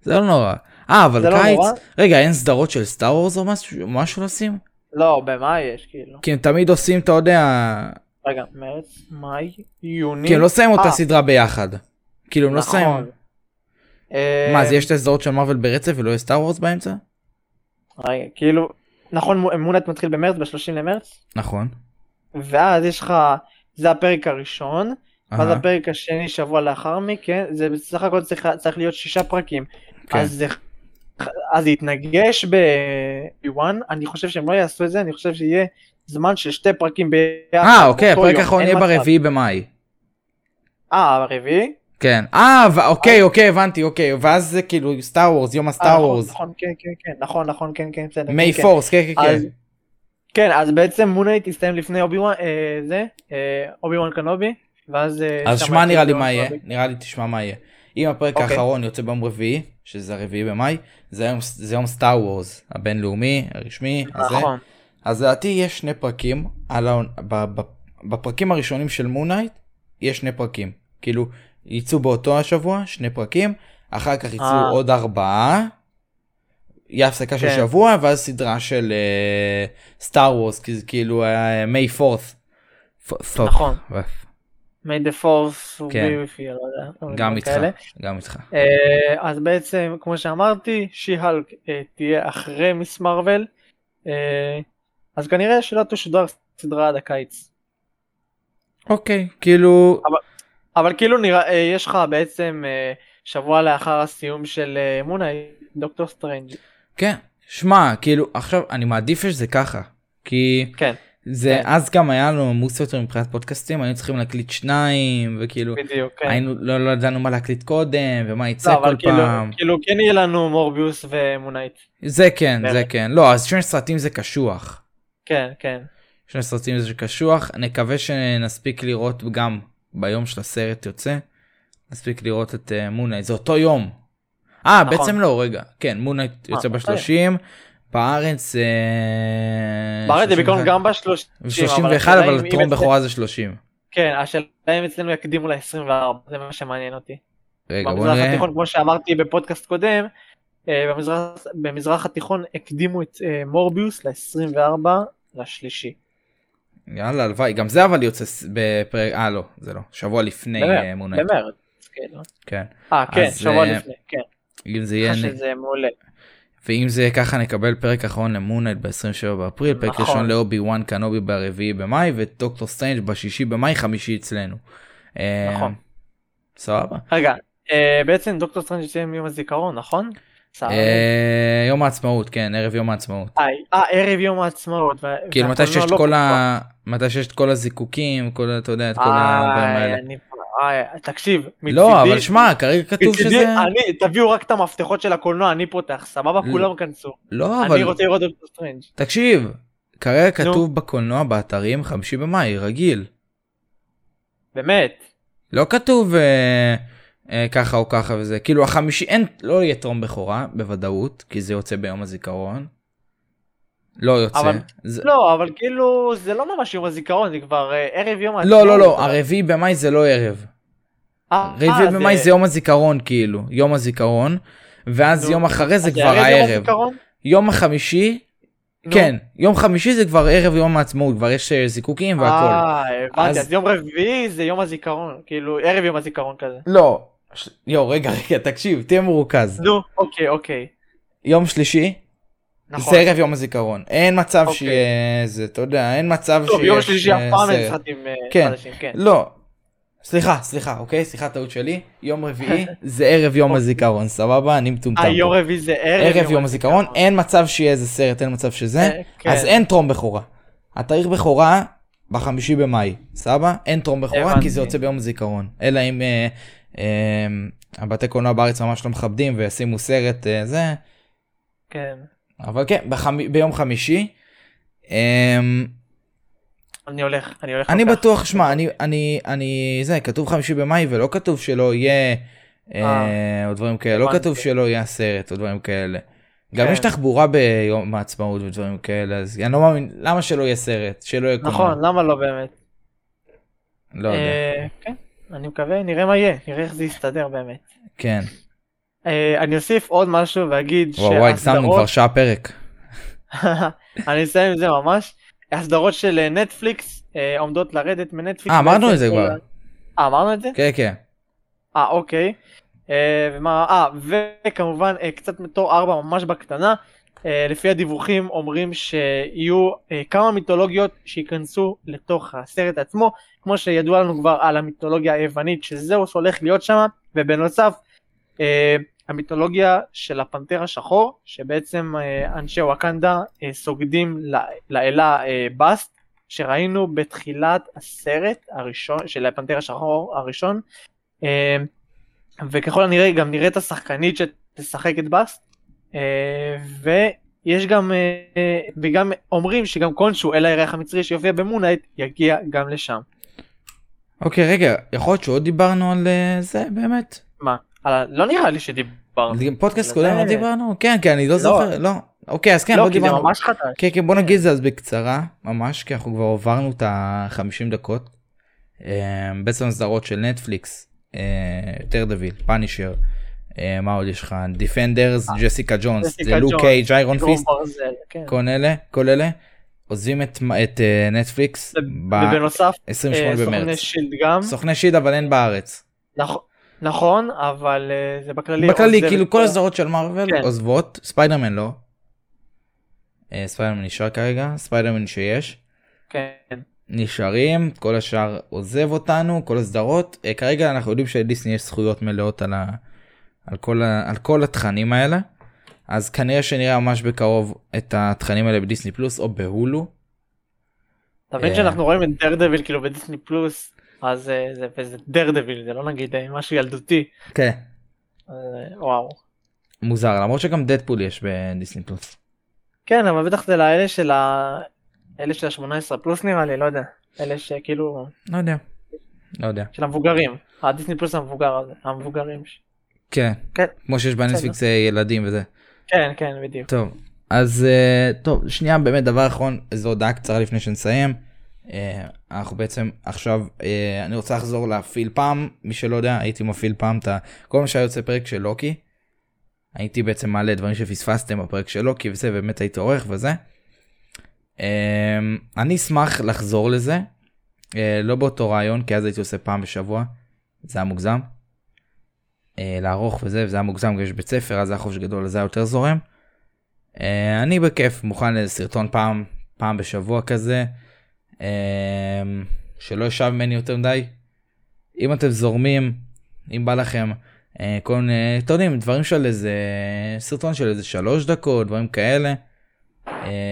זה לא נורא. אה אבל לא קיץ? רגע אין סדרות של סטאר וורס או משהו משהו לשים? לא, במאי יש כאילו. כי הם תמיד עושים אתה יודע רגע, מרץ, מאי, יוני. כי הם לא שמים אותה אה, סדרה ביחד. כאילו הם לא נכון. שמים. אה, מה אז יש את הסדרות של מרוויל ברצף ולא יהיה סטאר וורס באמצע? רגע, כאילו, נכון מו- מונייט מתחיל במרץ, ב-30 למרץ, נכון. ואז יש לך, זה הפרק הראשון, ואז הפרק השני שבוע לאחר מכן, זה בסך הכל צריך, להיות שישה פרקים. כן. אז זה אז יתנגש ב-1, אני חושב שהם לא יעשו את זה, אני חושב שיהיה זמן של שתי פרקים ביחד. אה אוקיי הפרק האחרון יהיה. ברביעי במאי. אה, הרביעי? כן. אה אוקיי אוקיי הבנתי אוקיי ואז זה כאילו סטאר וורס יום אה, הסטאר נכון, וורס. נכון, כן, כן, כן, נכון, נכון, כן, כן, בסדר. May כן, כן. Force כן כן כן. כן, אז בעצם מונייט יסתיים לפני אובי וואן, אה, זה, אה, אובי וואן קנובי, ואז... אה, אז שמע נראה לי מה יהיה נראה לי תשמע מה יהיה. אם הפרק אוקיי. האחרון יוצא ביום רביעי שזה הרביעי במאי זה יום סטאר וורס הבינלאומי הרשמי. הזה. אז לדעתי יש שני פרקים על. ב... בפרקים הראשונים של מונייט יש שני פרקים כאילו יצאו באותו השבוע שני פרקים אחר כך יצאו אה. עוד ארבעה. יהיה הפסקה של כן. שבוע ואז סדרה של סטאר וורס כאילו מיי פורס. נכון. force will כן. be with you, לא יודע, גם איתך. גם איתך. אה, אז בעצם כמו שאמרתי שי-הלק אה, תהיה אחרי מיס מרוויל אה, אז כנראה שלא תשודר סדרה עד הקיץ. אוקיי כאילו אבל כאילו נראה אה, יש לך בעצם אה, שבוע לאחר הסיום של אה, מונייט דוקטור סטרנג' כן. שמע כאילו עכשיו אני מעדיף שזה ככה כי כן זה כן. אז גם היה לנו עמוס יותר מבחינת פודקאסטים היינו צריכים להקליט שניים וכאילו בדיוק כן. היינו לא, לא ידענו מה להקליט קודם ומה יצא לא, כל אבל כאילו, פעם. כאילו כן יהיה לנו מורביוס ומונייט זה כן זה באמת. כן. לא אז שני סרטים זה קשוח כן כן שני סרטים זה קשוח נקווה שנספיק לראות גם ביום של הסרט יוצא נספיק לראות את אה, מונייט זה אותו יום. אה נכון. בעצם לא רגע כן מונייט יוצא אה, בשלושים בארץ אה, בארץ זה בעיקרון 31. גם בשלושים 31 אבל טרום בכורה זה 30. כן השאלה אם אצלנו יקדימו ל-24 זה מה שמעניין אותי. רגע בוא במזרח נראה. התיכון כמו שאמרתי בפודקאסט קודם אה, במזרח, במזרח התיכון הקדימו את אה, מורביוס ל-24 לשלישי. יאללה הלוואי גם זה אבל יוצא בפרק אה לא זה לא שבוע לפני אה, מונייט. במרץ. כן. אה כן שבוע אה, לפני כן. אם זה יהיה ככה שזה מעולה. ואם זה ככה נקבל פרק אחרון למונייט ב-27 באפריל, פרק נכון. ראשון לאובי וואן קנובי ברביעי במאי ודוקטור סטרנג' בשישי במאי חמישי אצלנו. אה, נכון. סבבה. רגע, בעצם דוקטור סטרנג' יוצא יום הזיכרון, נכון? אה, יום העצמאות כן ערב יום העצמאות. אה, אה, ערב יום העצמאות. כאילו מתי שיש את לא כל. ה... מתי שיש את כל הזיקוקים כל אתה יודע את כל הדברים אה, האלה. אני- אה, תקשיב, לא אבל שמע כרגע כתוב מצידי, שזה אני, תביאו רק את המפתחות של הקולנוע, אני פותח, סבבה? כולם כנסו. לא אני אבל רוצה לראות דוקטור סטרנג'. תקשיב כרגע. כתוב בקולנוע באתרים חמישי במאי רגיל. באמת. לא כתוב ככה או ככה וזה כאילו החמישי אין לא יהיה טרום בכורה בוודאות כי זה יוצא ביום הזיכרון. לא יוצא. אבל- זה... לא, אבל כאילו, זה לא ממש יום הזיכרון, זה כבר אה, ערב יום לא לא לא אבל- הרביעי במאי זה לא ערב. אה, רביעי אה, במאי זה יום הזיכרון כאילו יום הזיכרון ואז נו. יום אחרי זה כבר יום הערב. הזיכרון? יום החמישי נו. כן יום חמישי זה כבר ערב יום העצמאות כבר יש אה, זיקוקים והכל. אה, הבנתי, אז- אז יום רביעי זה יום הזיכרון, כאילו ערב יום הזיכרון כזה. לא. ש- יו רגע רגע תקשיב תהיה מרוכז. נו, אוקיי, אוקיי. יום שלישי נכון. זה ערב יום הזיכרון אין מצב אוקיי. שיהיה זה אתה יודע אין מצב טוב, יום שיש, שלישי אף אה, פעם אין סרט. סרטים אה, כן. חדשים, כן. לא. סליחה סליחה אוקיי סליחה טעות שלי יום רביעי זה ערב יום הזיכרון סבבה אני מטומטם. אה, יום פה. רביעי זה ערב ערב יום הזיכרון אין מצב שיהיה איזה סרט אין מצב שזה אה, כן. אז אין טרום בכורה. התאריך בכורה בחמישי במאי סבבה אין טרום בכורה. כי זה יוצא ביום הזיכרון אלא אם אה, אה, הבתי קולנוע בארץ ממש לא מכבדים וישימו סרט אה, זה כן. אבל כן בחמ... ביום חמישי. אה, אני הולך, אני הולך. אני. בטוח שמע אני אני אני זה כתוב חמישי במאי ולא כתוב שלא יהיה אה, אה, או דברים כאלה לא. כתוב שלא יהיה סרט או דברים כאלה. גם כן. יש תחבורה ביום העצמאות ודברים כאלה אז אני לא מאמין למה שלא יהיה סרט שלא יהיה קולנוע. נכון, למה לא באמת? לא יודע. אה, כן, אני מקווה, נראה מה יהיה, נראה איך זה יסתדר באמת. כן. אה, אני אוסיף עוד משהו ואגיד וואו וואי שמנו כבר שעה פרק. אני אסיים עם זה ממש. הסדרות של אה, נטפליקס אה, עומדות לרדת מנטפליקס. אה, אמרנו את זה כבר. אה, אמרנו את זה? כן כן. אה, אוקיי. אה, ומה, אה, וכמובן אה, קצת מתור 4 ממש בקטנה. אה, לפי הדיווחים אומרים שיהיו אה, כמה מיתולוגיות שייכנסו לתוך הסרט עצמו, כמו שידוע לנו כבר על המיתולוגיה היוונית שזהו שהולך להיות שם, ובנוסף אה, המיתולוגיה של הפנתר השחור, שבעצם אה, אנשי וואקנדה אה, סוגדים לאלה אה, בסט, שראינו בתחילת הסרט הראשון של הפנתר השחור הראשון. אה, וככל הנראה גם נראה את השחקנית שתשחק את בסט. אה, ויש גם, אה, אה, וגם אומרים שגם כלשהו אל הירח המצרי שיופיע במונייט יגיע גם לשם. אוקיי רגע יכול להיות שעוד דיברנו על אה, זה באמת. מה? על לא נראה לי שדיברנו. פודקאסט קודם לא דיברנו? כן כן אני לא זוכר לא. אוקיי אז כן לא, לא כי זה. ממש חדש. כן כן בוא נגיד את זה אז בקצרה ממש כי אנחנו כבר עברנו את ה-50 דקות. אה, בעצם הסדרות של נטפליקס, דרדוויל, פאנישר, אה, מה עוד יש לך? דיפנדרס, ג'סיקה ג'ונס, לוק קייג' איירון פיסט, כן. כל אלה, כל אלה עוזבים את את, אה, נטפליקס ובנוסף, ב-28 אה, סוכני. שילד גם. סוכני שילד אבל אין בארץ. נכון- נכון, אבל אה, זה בכללי. בכללי כאילו כל הסדרות של מארוול כן. עוזבות, ספיידרמן לא. אה, ספיידרמן נשאר כרגע, ספיידרמן שיש. כן. נשארים, כל השאר עוזב אותנו, כל הסדרות. אה, כרגע אנחנו יודעים שלדיסני יש זכויות מלאות על, ה... על, כל ה... על כל התכנים האלה. אז כנראה שנראה ממש בקרוב את התכנים האלה בדיסני פלוס או בהולו. אתה מבין אה. שאנחנו רואים את דרדוויל כאילו בדיסני פלוס, אז אה, זה וזה דרדוויל, זה לא נגיד אה, משהו ילדותי. כן. וואו. מוזר למרות שגם דדפול יש בדיסני פלוס. כן, אבל בטח זה לאלה של ה... אלה של ה-18 פלוס נראה לי, לא יודע. אלה שכאילו, לא יודע. לא יודע. של המבוגרים. הדיסני פלוס המבוגר הזה, המבוגרים. כן. כן. כמו שיש בנטפליקס ילדים וזה. כן, כן, בדיוק. טוב אז אה, טוב שנייה באמת דבר אחרון איזו הודעה קצרה לפני שנסיים. אה, אנחנו בעצם עכשיו אה, אני רוצה לחזור להפעיל פעם מי שלא יודע הייתי מפעיל פעם את. כל מה שהיה יוצא פרק של לוקי. הייתי בעצם מעלה דברים שפספסתם בפרק של לוקי וזה באמת הייתי עורך וזה. אני אשמח לחזור לזה. לא באותו רעיון כי אז הייתי עושה פעם בשבוע. זה היה מוגזם. אה, לערוך וזה וזה היה מוגזם כי יש בית ספר אז היה חופש גדול אז זה היה יותר זורם. אה, אני בכיף מוכן לאיזה סרטון פעם, פעם בשבוע כזה, אה, שלא ישב ממני יותר מדי. אם אתם זורמים, אם בא לכם, כל מיני, אתם יודעים, דברים של איזה, סרטון של איזה שלוש דקות, דברים כאלה.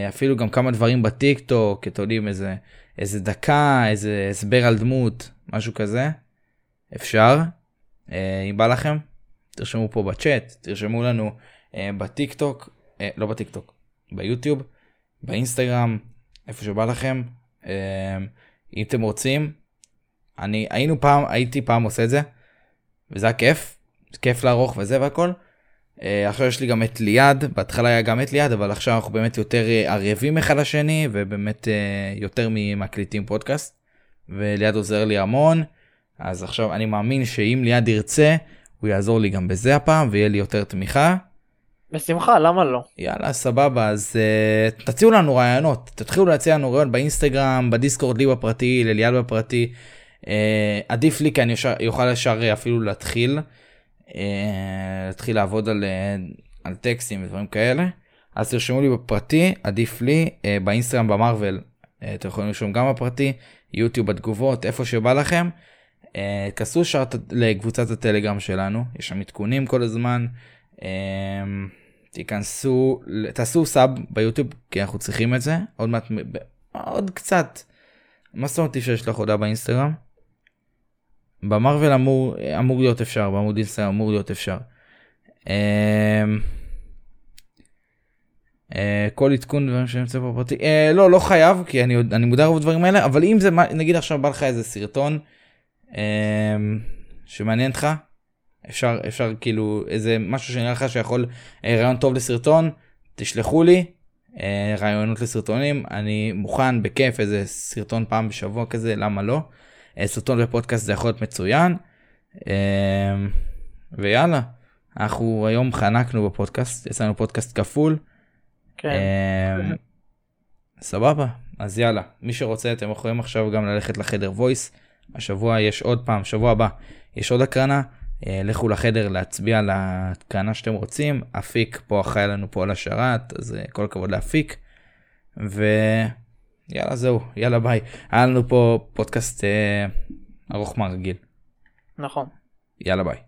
אפילו גם כמה דברים בטיק טוק, אתם יודעים, איזה, איזה דקה, איזה הסבר על דמות, משהו כזה. אפשר. אה, אם בא לכם, תרשמו פה בצ'אט, תרשמו לנו אה, בטיק טוק, אה, לא בטיק טוק, ביוטיוב, באינסטגרם, איפה שבא לכם. אם אתם רוצים, אני היינו פעם, הייתי פעם עושה את זה, וזה היה כיף, כיף לערוך וזה והכל. עכשיו יש לי גם את ליעד, בהתחלה היה גם את ליעד, אבל עכשיו אנחנו באמת יותר ערבים אחד לשני, ובאמת יותר ממקליטים פודקאסט, וליעד עוזר לי המון, אז עכשיו אני מאמין שאם ליעד ירצה, הוא יעזור לי גם בזה הפעם, ויהיה לי יותר תמיכה. בשמחה, למה לא? יאללה, סבבה, אז uh, תציעו לנו רעיונות, תתחילו להציע לנו רעיונות באינסטגרם, בדיסקורד לי בפרטי, לליעד בפרטי. Uh, עדיף לי כי אני יוכל ישר אה, אפילו להתחיל, uh, להתחיל לעבוד על, uh, על טקסטים ודברים כאלה. אז תרשמו לי בפרטי, עדיף לי, uh, באינסטגרם במרוויל, uh, אתם יכולים לרשום גם בפרטי, יוטיוב בתגובות, איפה שבא לכם. Uh, כנסו ישר לקבוצת הטלגרם שלנו, יש שם עדכונים כל הזמן. Um, תיכנסו, תעשו סאב ביוטיוב כי אנחנו צריכים את זה, עוד מעט, עוד קצת. מה זאת אומרת אי אפשר לשלוח הודעה באינסטגרם? במרוויל אמור, אמור להיות אפשר, בעמוד אינסטגרם אמור להיות אפשר. Uh, כל עדכון דברים שאני יוצא בפרטי, uh, לא, לא חייב, כי אני, אני מודע רוב הדברים האלה, אבל אם זה, נגיד עכשיו בא לך איזה סרטון שמעניין אותך, אפשר אפשר כאילו איזה משהו שנראה לך שיכול אה, רעיון טוב לסרטון? תשלחו לי אה, רעיונות לסרטונים. אני מוכן בכיף איזה סרטון פעם בשבוע כזה למה לא? אה, סרטון בפודקאסט זה יכול להיות מצוין. ויאללה אנחנו היום חנקנו בפודקאסט יש לנו פודקאסט כפול. כן. סבבה אז יאללה מי שרוצה אתם יכולים עכשיו גם ללכת לחדר וויס השבוע יש עוד פעם שבוע הבא יש עוד הקרנה לכו לחדר להצביע על ההתקנה שאתם רוצים אפיק פה אחראי לנו פה על השרת אז כל הכבוד לאפיק. ויאללה זהו יאללה ביי היה לנו פה פודקאסט אה, ארוך מהרגיל. נכון. יאללה ביי.